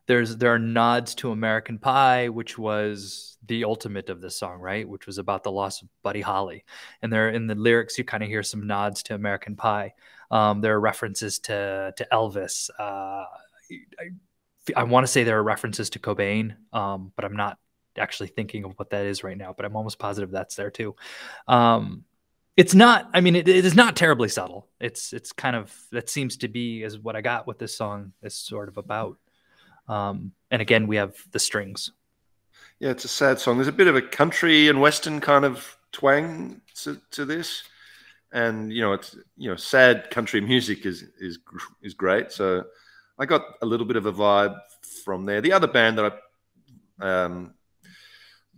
Speaker 2: there's there are nods to American Pie, which was the ultimate of this song, right? Which was about the loss of Buddy Holly. And there in the lyrics, you kind of hear some nods to American Pie. Um, there are references to to Elvis. Uh, I, I want to say there are references to Cobain, um, but I'm not actually thinking of what that is right now. But I'm almost positive that's there too. Um, it's not. I mean, it, it is not terribly subtle. It's it's kind of that seems to be is what I got what this song is sort of about. Um, and again, we have the strings.
Speaker 1: Yeah, it's a sad song. There's a bit of a country and western kind of twang to, to this, and you know, it's you know, sad country music is is is great. So I got a little bit of a vibe from there. The other band that I um,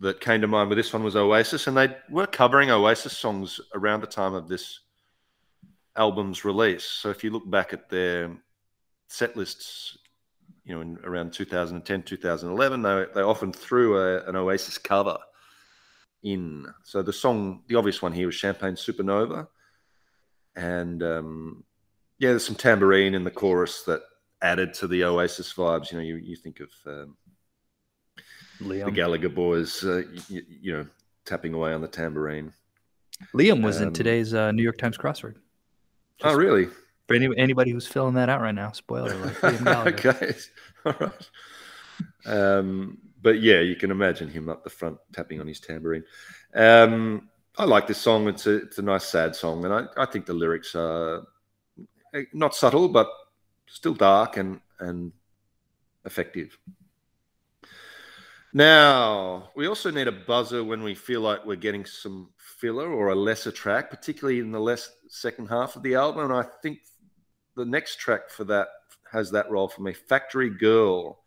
Speaker 1: that came to mind with this one was Oasis, and they were covering Oasis songs around the time of this album's release. So if you look back at their set lists, you know, in around 2010, 2011, they, they often threw a, an Oasis cover in. So the song, the obvious one here was Champagne Supernova. And um, yeah, there's some tambourine in the chorus that added to the Oasis vibes. You know, you, you think of um, the Gallagher boys, uh, you, you, know, tapping away on the tambourine.
Speaker 2: Liam was um, in today's uh, New York Times crossword.
Speaker 1: oh, really?
Speaker 2: For any, anybody who's filling that out right now, spoiler
Speaker 1: alert. okay, all right. Um, but yeah, you can imagine him up the front tapping on his tambourine. Um, I like this song. It's a it's a nice sad song, and I, I think the lyrics are eh, not subtle, but still dark and and effective. Now, we also need a buzzer when we feel like we're getting some filler or a lesser track, particularly in the less second half of the album. And I think the next track for that has that role for me. Factory Girl.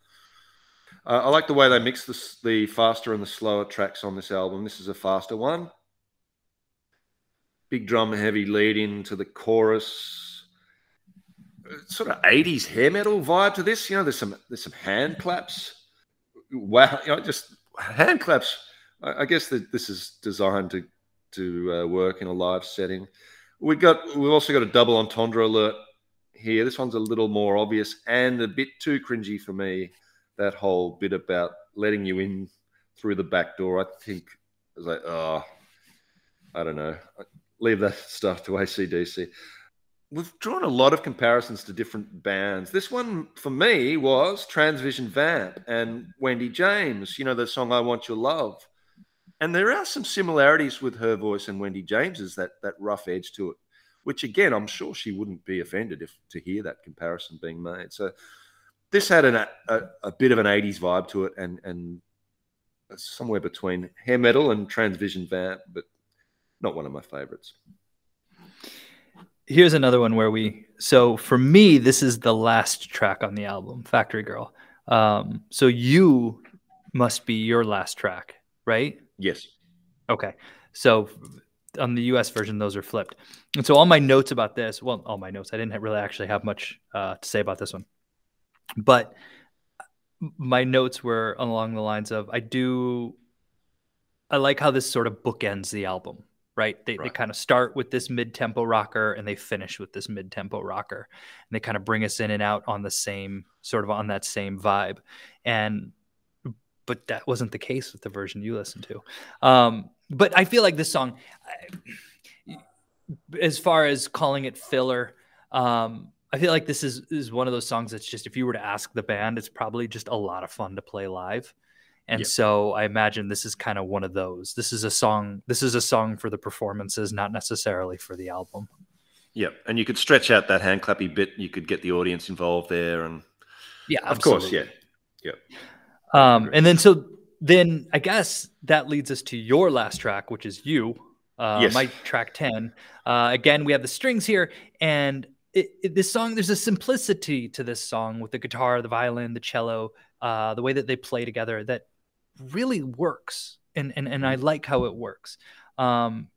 Speaker 1: Uh, I like the way they mix the, the faster and the slower tracks on this album. This is a faster one. Big drum heavy lead into the chorus. Sort of 80s hair metal vibe to this. You know, there's some there's some hand claps wow, you know, just hand claps. I, I guess that this is designed to to uh, work in a live setting. We got we've also got a double entendre alert here. This one's a little more obvious and a bit too cringy for me. That whole bit about letting you in through the back door. I think I was like, oh, I don't know. Leave that stuff to ACDC we've drawn a lot of comparisons to different bands. This one for me was Transvision Vamp and Wendy James, you know, the song I Want Your Love. And there are some similarities with her voice and Wendy James's, that that rough edge to it, which again, I'm sure she wouldn't be offended if to hear that comparison being made. So this had an, a, a bit of an 80s vibe to it and and somewhere between hair metal and Transvision Vamp, but not one of my favorites
Speaker 2: here's another one where we so for me this is the last track on the album factory girl. Um so you must be your last track right?
Speaker 1: Yes.
Speaker 2: Okay. So on the us version those are flipped. And so all my notes about this well all my notes i didn't really actually have much uh, to say about this one. But my notes were along the lines of i do i like how this sort of bookends the album right? They, right. they kind of start with this mid tempo rocker and they finish with this mid tempo rocker. And they kind of bring us in and out on the same sort of on that same vibe. And, but that wasn't the case with the version you listened to. Um, but I feel like this song, as far as calling it filler, um, I feel like this is, is one of those songs that's just, if you were to ask the band, it's probably just a lot of fun to play live. And yep. so I imagine this is kind of one of those. This is a song. This is a song for the performances, not necessarily for the album.
Speaker 1: Yeah, and you could stretch out that hand clappy bit. You could get the audience involved there, and
Speaker 2: yeah,
Speaker 1: of absolutely. course, yeah,
Speaker 2: yeah. Um, and then so then I guess that leads us to your last track, which is you. Uh, yes. My track ten. Uh, again, we have the strings here, and it, it, this song. There's a simplicity to this song with the guitar, the violin, the cello, uh, the way that they play together that really works and and, and I mm-hmm. like how it works. Um,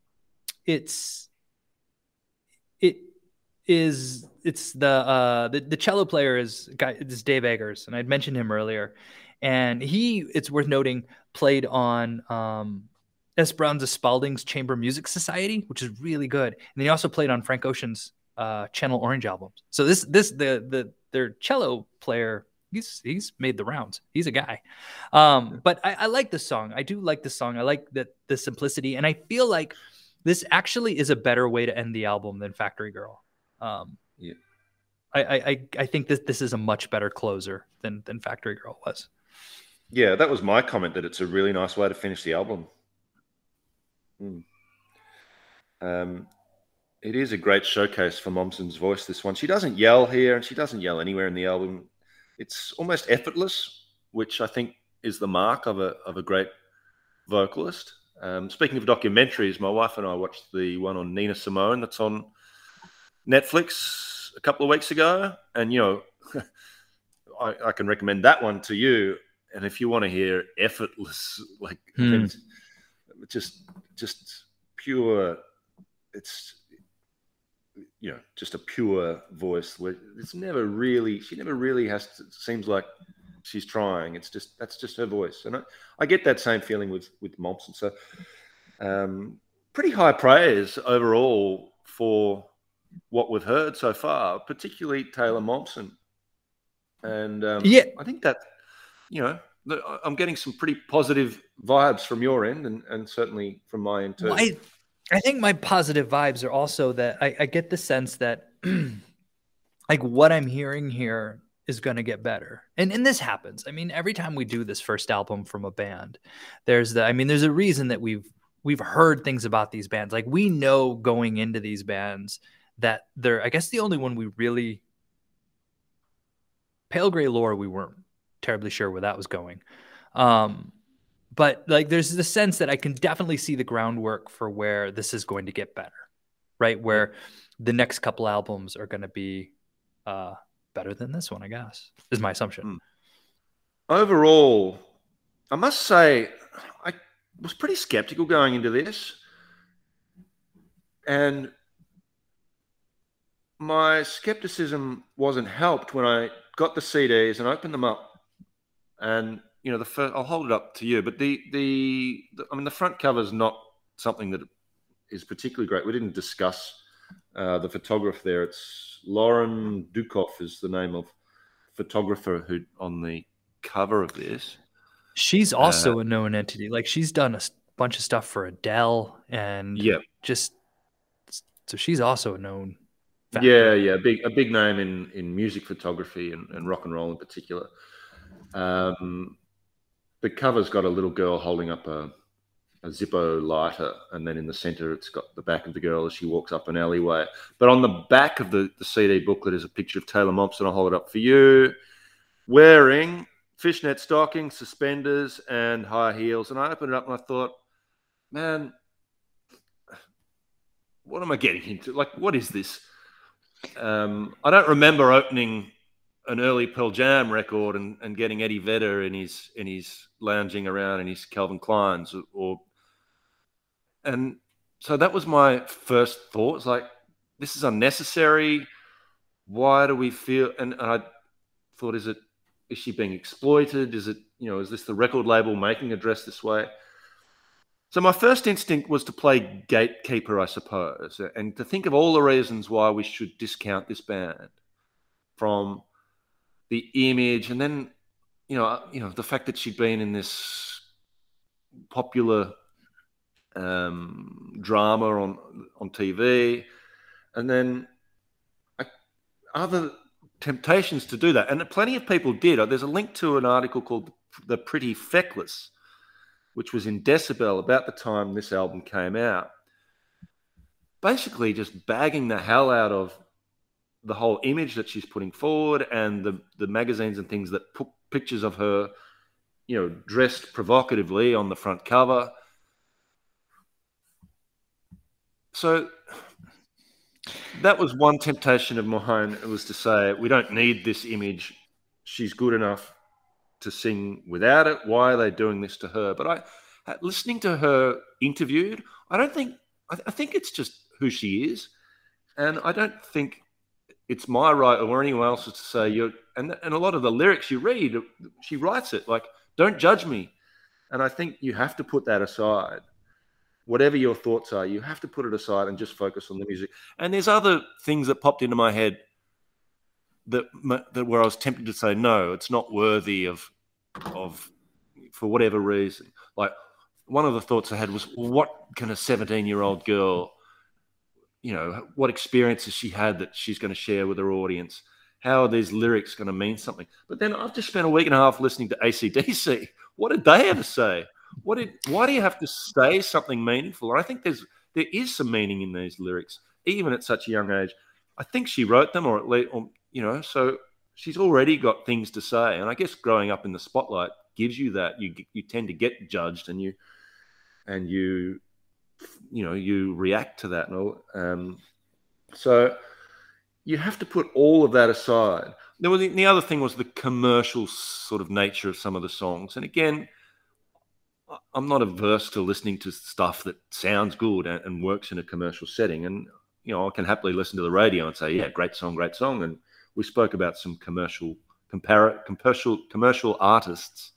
Speaker 2: it's it is it's the uh the, the cello player is guy is Dave Eggers and I'd mentioned him earlier and he it's worth noting played on um Esperanza Spalding's Chamber Music Society which is really good and then he also played on Frank Ocean's uh Channel Orange albums so this this the the their cello player he's he's made the rounds. He's a guy. Um, but I, I like this song. I do like this song. I like that the simplicity, and I feel like this actually is a better way to end the album than Factory Girl. Um, yeah. I, I I think that this is a much better closer than than Factory Girl was.
Speaker 1: Yeah, that was my comment that it's a really nice way to finish the album. Hmm. Um, it is a great showcase for Momsen's voice. This one, she doesn't yell here, and she doesn't yell anywhere in the album it's almost effortless, which I think is the mark of a of a great vocalist. Um, speaking of documentaries, my wife and I watched the one on Nina Simone that's on Netflix a couple of weeks ago, and you know, I, I, can recommend that one to you. and if you want to hear effortless, like
Speaker 2: Hmm.
Speaker 1: just just pure, it's you know just a pure voice. Where it's never really she never really has to. Seems like she's trying. It's just that's just her voice, and I, I get that same feeling with with Momsen. So, um, pretty high praise overall for what we've heard so far, particularly Taylor Momsen. And um,
Speaker 2: Yeah.
Speaker 1: I think that you know I'm getting some pretty positive vibes from your end, and, and certainly from my end too.
Speaker 2: Well, I, I think my positive vibes are also that I, I get the sense that like what I'm hearing here is going to get better. And and this happens. I mean, every time we do this first album from a band, there's the I mean, there's a reason that we've we've heard things about these bands. Like we know going into these bands that they're I guess the only one we really Pale Gray Lore we weren't terribly sure where that was going. Um but like there's the sense that I can definitely see the groundwork for where this is going to get better, right? Where the next couple albums are going to be uh, better than this one, I guess, is my assumption.
Speaker 1: Mm. Overall, I must say, I was pretty skeptical going into this. And my skepticism wasn't helped when I got the CDs and opened them up. And, you know, the first, I'll hold it up to you, but the, the, the I mean, the front cover is not something that is particularly great. We didn't discuss uh, the photographer there. It's Lauren Dukoff is the name of photographer who on the cover of this.
Speaker 2: She's also a known entity. Like she's done a bunch of stuff for Adele and
Speaker 1: Yeah,
Speaker 2: just so she's also a known. factor.
Speaker 1: yeah, yeah. Big a big name in in music photography and, and rock and roll in particular. Um, the cover's got a little girl holding up a a Zippo lighter, and then in the center, it's got the back of the girl as she walks up an alleyway. But on the back of the, the CD booklet is a picture of Taylor Momsen. I'll hold it up for you, wearing fishnet stockings, suspenders, and high heels. And I opened it up and I thought, man, what am I getting into? Like, what is this? Um, I don't remember opening an early Pearl Jam record and, and getting Eddie Vedder in his in his lounging around in his Calvin Klein's or, or and so that was my first thought. It's like this is unnecessary. Why do we feel? And, and I thought, is it is she being exploited? Is it you know is this the record label making a dress this way? So my first instinct was to play gatekeeper, I suppose, and to think of all the reasons why we should discount this band from the image, and then you know, you know, the fact that she'd been in this popular um, drama on on TV, and then I, other temptations to do that, and plenty of people did. There's a link to an article called "The Pretty Feckless." which was in Decibel about the time this album came out, basically just bagging the hell out of the whole image that she's putting forward and the, the magazines and things that put pictures of her, you know, dressed provocatively on the front cover. So that was one temptation of. It was to say, we don't need this image. She's good enough to sing without it. Why are they doing this to her? But I, uh, listening to her interviewed, I don't think I, I, think it's just who she is, and I don't think it's my right or anyone else's to say you're. And and a lot of the lyrics you read, she writes it like, "Don't judge me," and I think you have to put that aside. Whatever your thoughts are, you have to put it aside and just focus on the music. And there's other things that popped into my head that, that where I was tempted to say no, it's not worthy of of for whatever reason. Like one of the thoughts I had was, what can a 17 year old girl, you know, what experiences she had that she's going to share with her audience? How are these lyrics going to mean something? But then I've just spent a week and a half listening to ACDC. What did they ever say? What did? Why do you have to say something meaningful? And I think there's there is some meaning in these lyrics, even at such a young age. I think she wrote them, or at least, or, you know, so she's already got things to say. And I guess growing up in the spotlight gives you that. You you tend to get judged, and you and you you know you react to that. Um, so you have to put all of that aside. there was the other thing was the commercial sort of nature of some of the songs, and again, I'm not averse to listening to stuff that sounds good and, and works in a commercial setting, and you know I can happily listen to the radio and say, yeah, great song, great song, and we spoke about some commercial compar- commercial commercial artists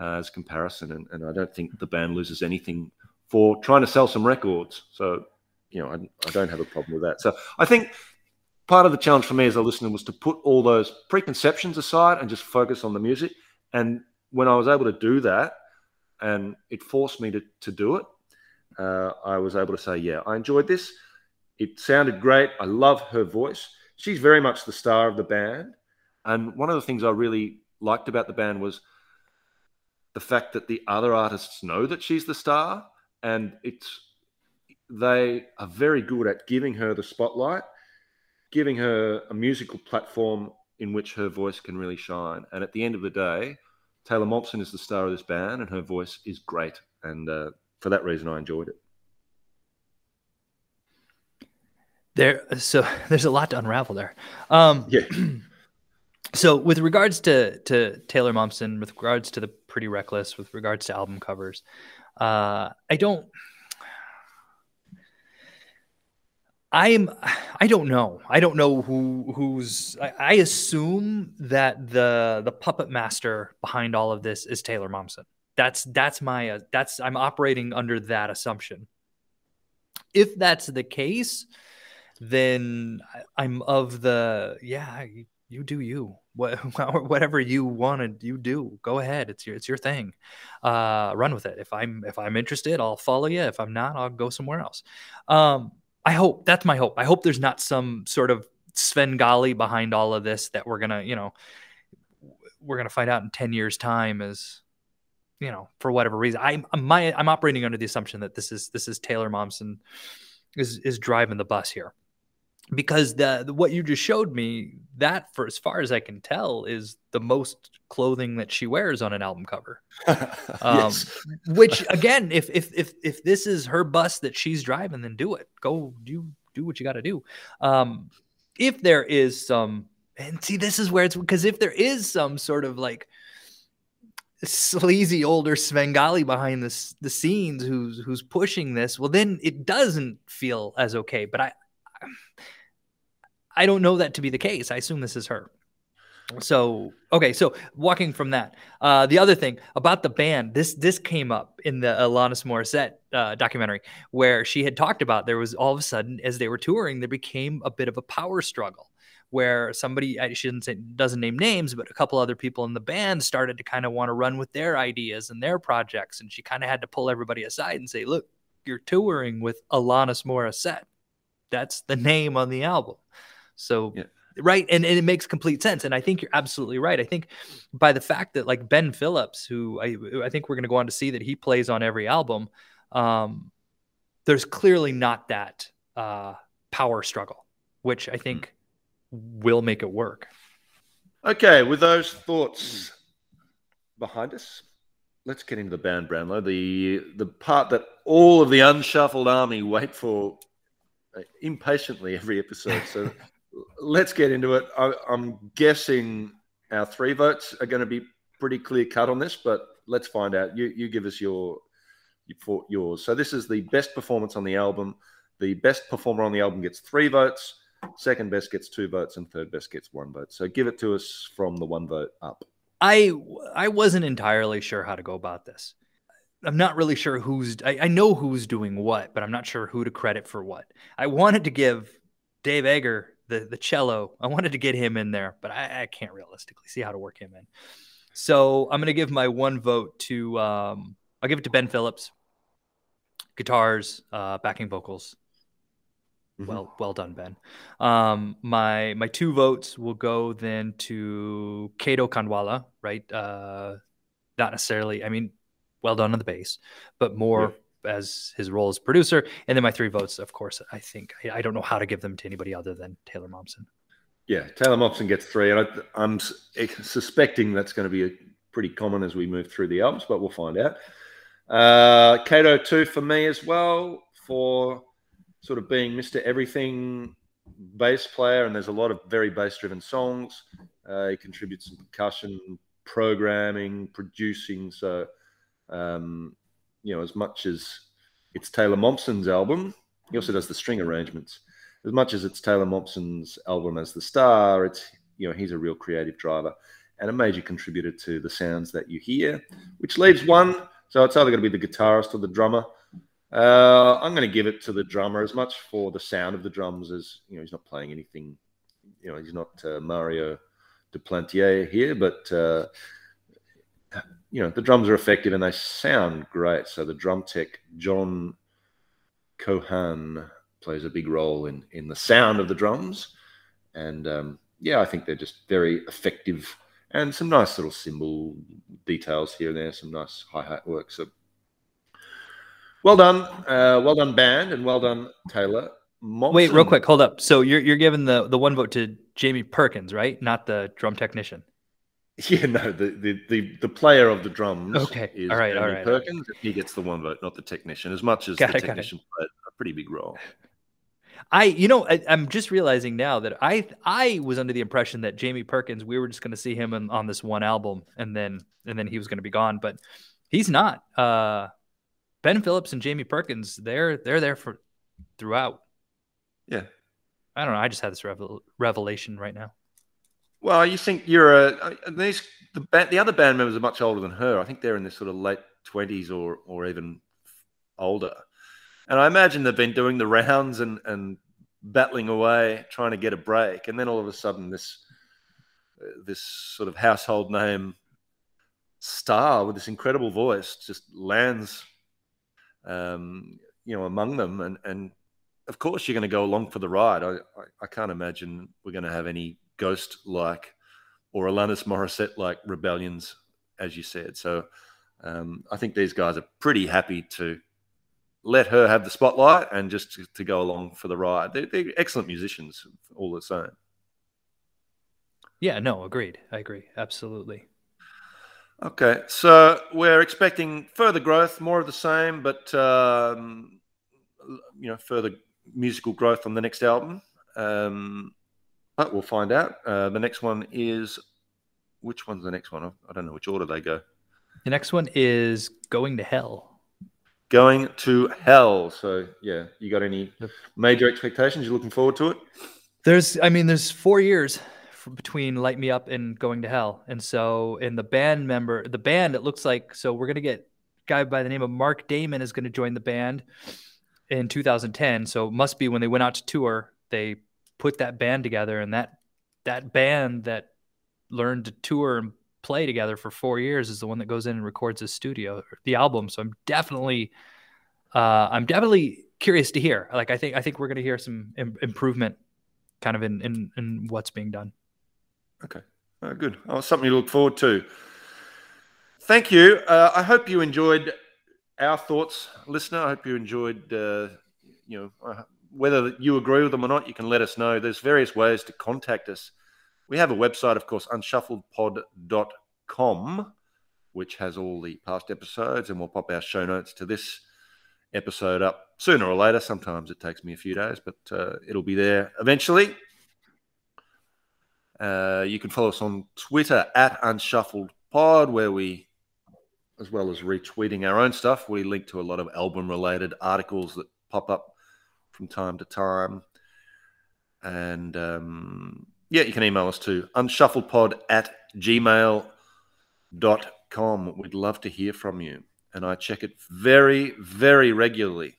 Speaker 1: uh, as comparison, and, and I don't think the band loses anything for trying to sell some records. So you know I, I don't have a problem with that. So I think part of the challenge for me as a listener was to put all those preconceptions aside and just focus on the music. And when I was able to do that, and it forced me to, to do it, uh, I was able to say, yeah, I enjoyed this. It sounded great. I love her voice. She's very much the star of the band. And one of the things I really liked about the band was the fact that the other artists know that she's the star and it's they are very good at giving her the spotlight giving her a musical platform in which her voice can really shine. And at the end of the day taylor momsen is the star of this band and her voice is great. And uh, for that reason i enjoyed it.
Speaker 2: There so there's a lot to unravel there. Um
Speaker 1: yeah.
Speaker 2: So with regards to to Taylor Momsen, with regards to the Pretty Reckless, with regards to album covers, uh, I don't. I'm I don't know. I don't know who who's I, I, assume that the the puppet master behind all of this is Taylor Momsen. That's that's my uh, that's I'm operating under that assumption. If that's the case, then I'm of the yeah, you do you. What, whatever you wanted, you do. Go ahead. It's your it's your thing. Uh, run with it. If I'm if I'm interested, I'll follow you. If I'm not, I'll go somewhere else. Um, I hope that's my hope. I hope there's not some sort of Svengali behind all of this that we're gonna, you know, we're gonna find out in ten years' time is you know, for whatever reason. I'm my I'm operating under the assumption that this is this is Taylor Momsen is is driving the bus here because the, the, what you just showed me that for as far as i can tell is the most clothing that she wears on an album cover. Um, which again if if if if this is her bus that she's driving then do it. Go do do what you got to do. Um, if there is some and see this is where it's because if there is some sort of like sleazy older Svengali behind this the scenes who's who's pushing this, well then it doesn't feel as okay. But I I don't know that to be the case. I assume this is her. So okay, so walking from that, uh, the other thing about the band, this this came up in the Alanis Morissette uh, documentary where she had talked about there was all of a sudden as they were touring there became a bit of a power struggle where somebody she didn't say doesn't name names but a couple other people in the band started to kind of want to run with their ideas and their projects and she kind of had to pull everybody aside and say look you're touring with Alanis Morissette that's the name on the album so yeah. right, and, and it makes complete sense. And I think you're absolutely right. I think by the fact that like Ben Phillips, who I I think we're going to go on to see that he plays on every album, um, there's clearly not that uh, power struggle, which I think mm. will make it work.
Speaker 1: Okay, with those thoughts behind us, let's get into the band, Brownlow. The the part that all of the unshuffled army wait for impatiently every episode. So let's get into it. I, am guessing our three votes are going to be pretty clear cut on this, but let's find out. You you give us your yours. So this is the best performance on the album. The best performer on the album gets three votes. Second best gets two votes, and third best gets one vote. So give it to us from the one vote up.
Speaker 2: I I wasn't entirely sure how to go about this. I'm not really sure who's I, I, know who's doing what, but I'm not sure who to credit for what. I wanted to give Dave Eggar the the cello. I wanted to get him in there, but I, I can't realistically see how to work him in. So I'm gonna give my one vote to um, I'll give it to Ben Phillips. Guitars, uh, backing vocals. Mm-hmm. Well, well done, Ben. Um, my my two votes will go then to Kato Khandwala, right? Uh, not necessarily. I mean, well done on the bass, but more yeah. as his role as producer. And then my three votes, of course, I think I, I, don't know how to give them to anybody other than Taylor Momsen.
Speaker 1: Yeah, Taylor Momsen gets three, and I, am suspecting that's going to be a, pretty common as we move through the albums, but we'll find out. Uh, Kato two for me as well for sort of being Mr. Everything bass player, and there's a lot of very bass-driven songs. Uh, he contributes some percussion, programming, producing. So, um, you know, as much as it's Taylor Momsen's album, he also does the string arrangements. As much as it's Taylor Momsen's album as the star, it's you know he's a real creative driver and a major contributor to the sounds that you hear, which leaves one. So it's either going to be the guitarist or the drummer. Uh, I'm going to give it to the drummer as much for the sound of the drums as you know he's not playing anything. You know he's not uh, Mario Duplantier here, but uh, you know the drums are effective and they sound great. So the drum tech John Cohan plays a big role in in the sound of the drums, and um, yeah, I think they're just very effective and some nice little cymbal details here and there, some nice hi hat work. So well done, uh, well done, band, and well done, Taylor.
Speaker 2: Wait, real quick, hold up. So you're you're giving the the one vote to Jamie Perkins, right? Not the drum technician.
Speaker 1: Yeah, no, the the the, the player of the drums.
Speaker 2: Okay, is all right,
Speaker 1: Jamie
Speaker 2: all right.
Speaker 1: Perkins. He gets the one vote, not the technician. As much as got the it, technician played a pretty big role.
Speaker 2: I, you know, I, am just realizing now that I, I was under the impression that Jamie Perkins, we were just going to see him in, on this one album, and then, and then he was going to be gone, but he's not. Uh, Ben Phillips and Jamie Perkins, they're they're there for throughout.
Speaker 1: Yeah.
Speaker 2: I don't know. I just had this revel- revelation right now.
Speaker 1: Well, you think you're a these the band, the other band members are much older than her. I think they're in this sort of late twenties or or even older. And I imagine they've been doing the rounds and and battling away, trying to get a break, and then all of a sudden this this sort of household name star with this incredible voice just lands um, you know, among them. And, and of course, you're going to go along for the ride. I, I, I can't imagine we're going to have any ghost like or Alanis Morissette like rebellions, as you said. So um, I think these guys are pretty happy to let her have the spotlight and just to, to go along for the ride. They're, they're, excellent musicians, all the same.
Speaker 2: Yeah, no, agreed. I agree. Absolutely.
Speaker 1: Okay, so we're expecting further growth, more of the same, but um, you know, further musical growth on the next album. Um, but we'll find out. Uh, the next one is which one's the next one? I don't know which order they go.
Speaker 2: The next one is Going to Hell.
Speaker 1: Going to Hell. So yeah, you got any major expectations? You're looking forward to it?
Speaker 2: There's, I mean, there's four years between Light Me Up and Going to Hell. And so in the band member, the band, it looks like so we're gonna get a guy by the name of Mark Damon is gonna join the band in 2010. So it must be when they went out to tour, they put that band together, and that that band that learned to tour and play together for four years is the one that goes in and records the studio the album. So I'm definitely uh, I'm definitely curious to hear. Like I think I think we're gonna hear some Im- improvement kind of in, in in what's being done.
Speaker 1: Okay, oh, good. Oh, something to look forward to. Thank you. Uh, I hope you enjoyed our thoughts, listener. I hope you enjoyed. Uh, you know, uh, whether you agree with them or not, you can let us know. There's various ways to contact us. We have a website, of course, unshuffledpod.com, which has all the past episodes, and we'll pop our show notes to this episode up sooner or later. Sometimes it takes me a few days, but uh, it'll be there eventually. Uh, you can follow us on Twitter at unshuffledpod, where we, as well as retweeting our own stuff, we link to a lot of album related articles that pop up from time to time. And um, yeah, you can email us to unshuffledpod at gmail.com. We'd love to hear from you. And I check it very, very regularly,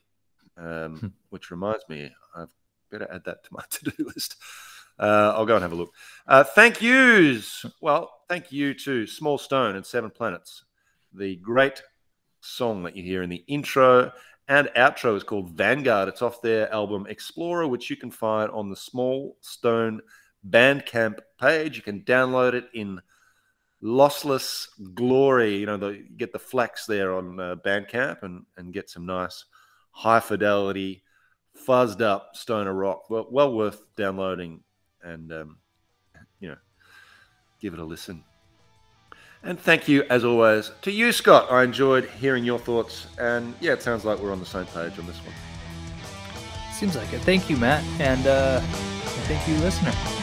Speaker 1: um, hmm. which reminds me, I've better add that to my to do list. Uh, I'll go and have a look. Uh, thank yous. Well, thank you to Small Stone and Seven Planets. The great song that you hear in the intro and outro is called Vanguard. It's off their album Explorer, which you can find on the Small Stone Bandcamp page. You can download it in lossless glory. You know, the, get the FLAC there on uh, Bandcamp and, and get some nice high fidelity, fuzzed up stoner rock. Well, well worth downloading and um, you know, give it a listen. And thank you, as always, to you, Scott. I enjoyed hearing your thoughts, and yeah, it sounds like we're on the same page on this one.
Speaker 2: Seems like it. Thank you, Matt, and uh, Thank you, listener.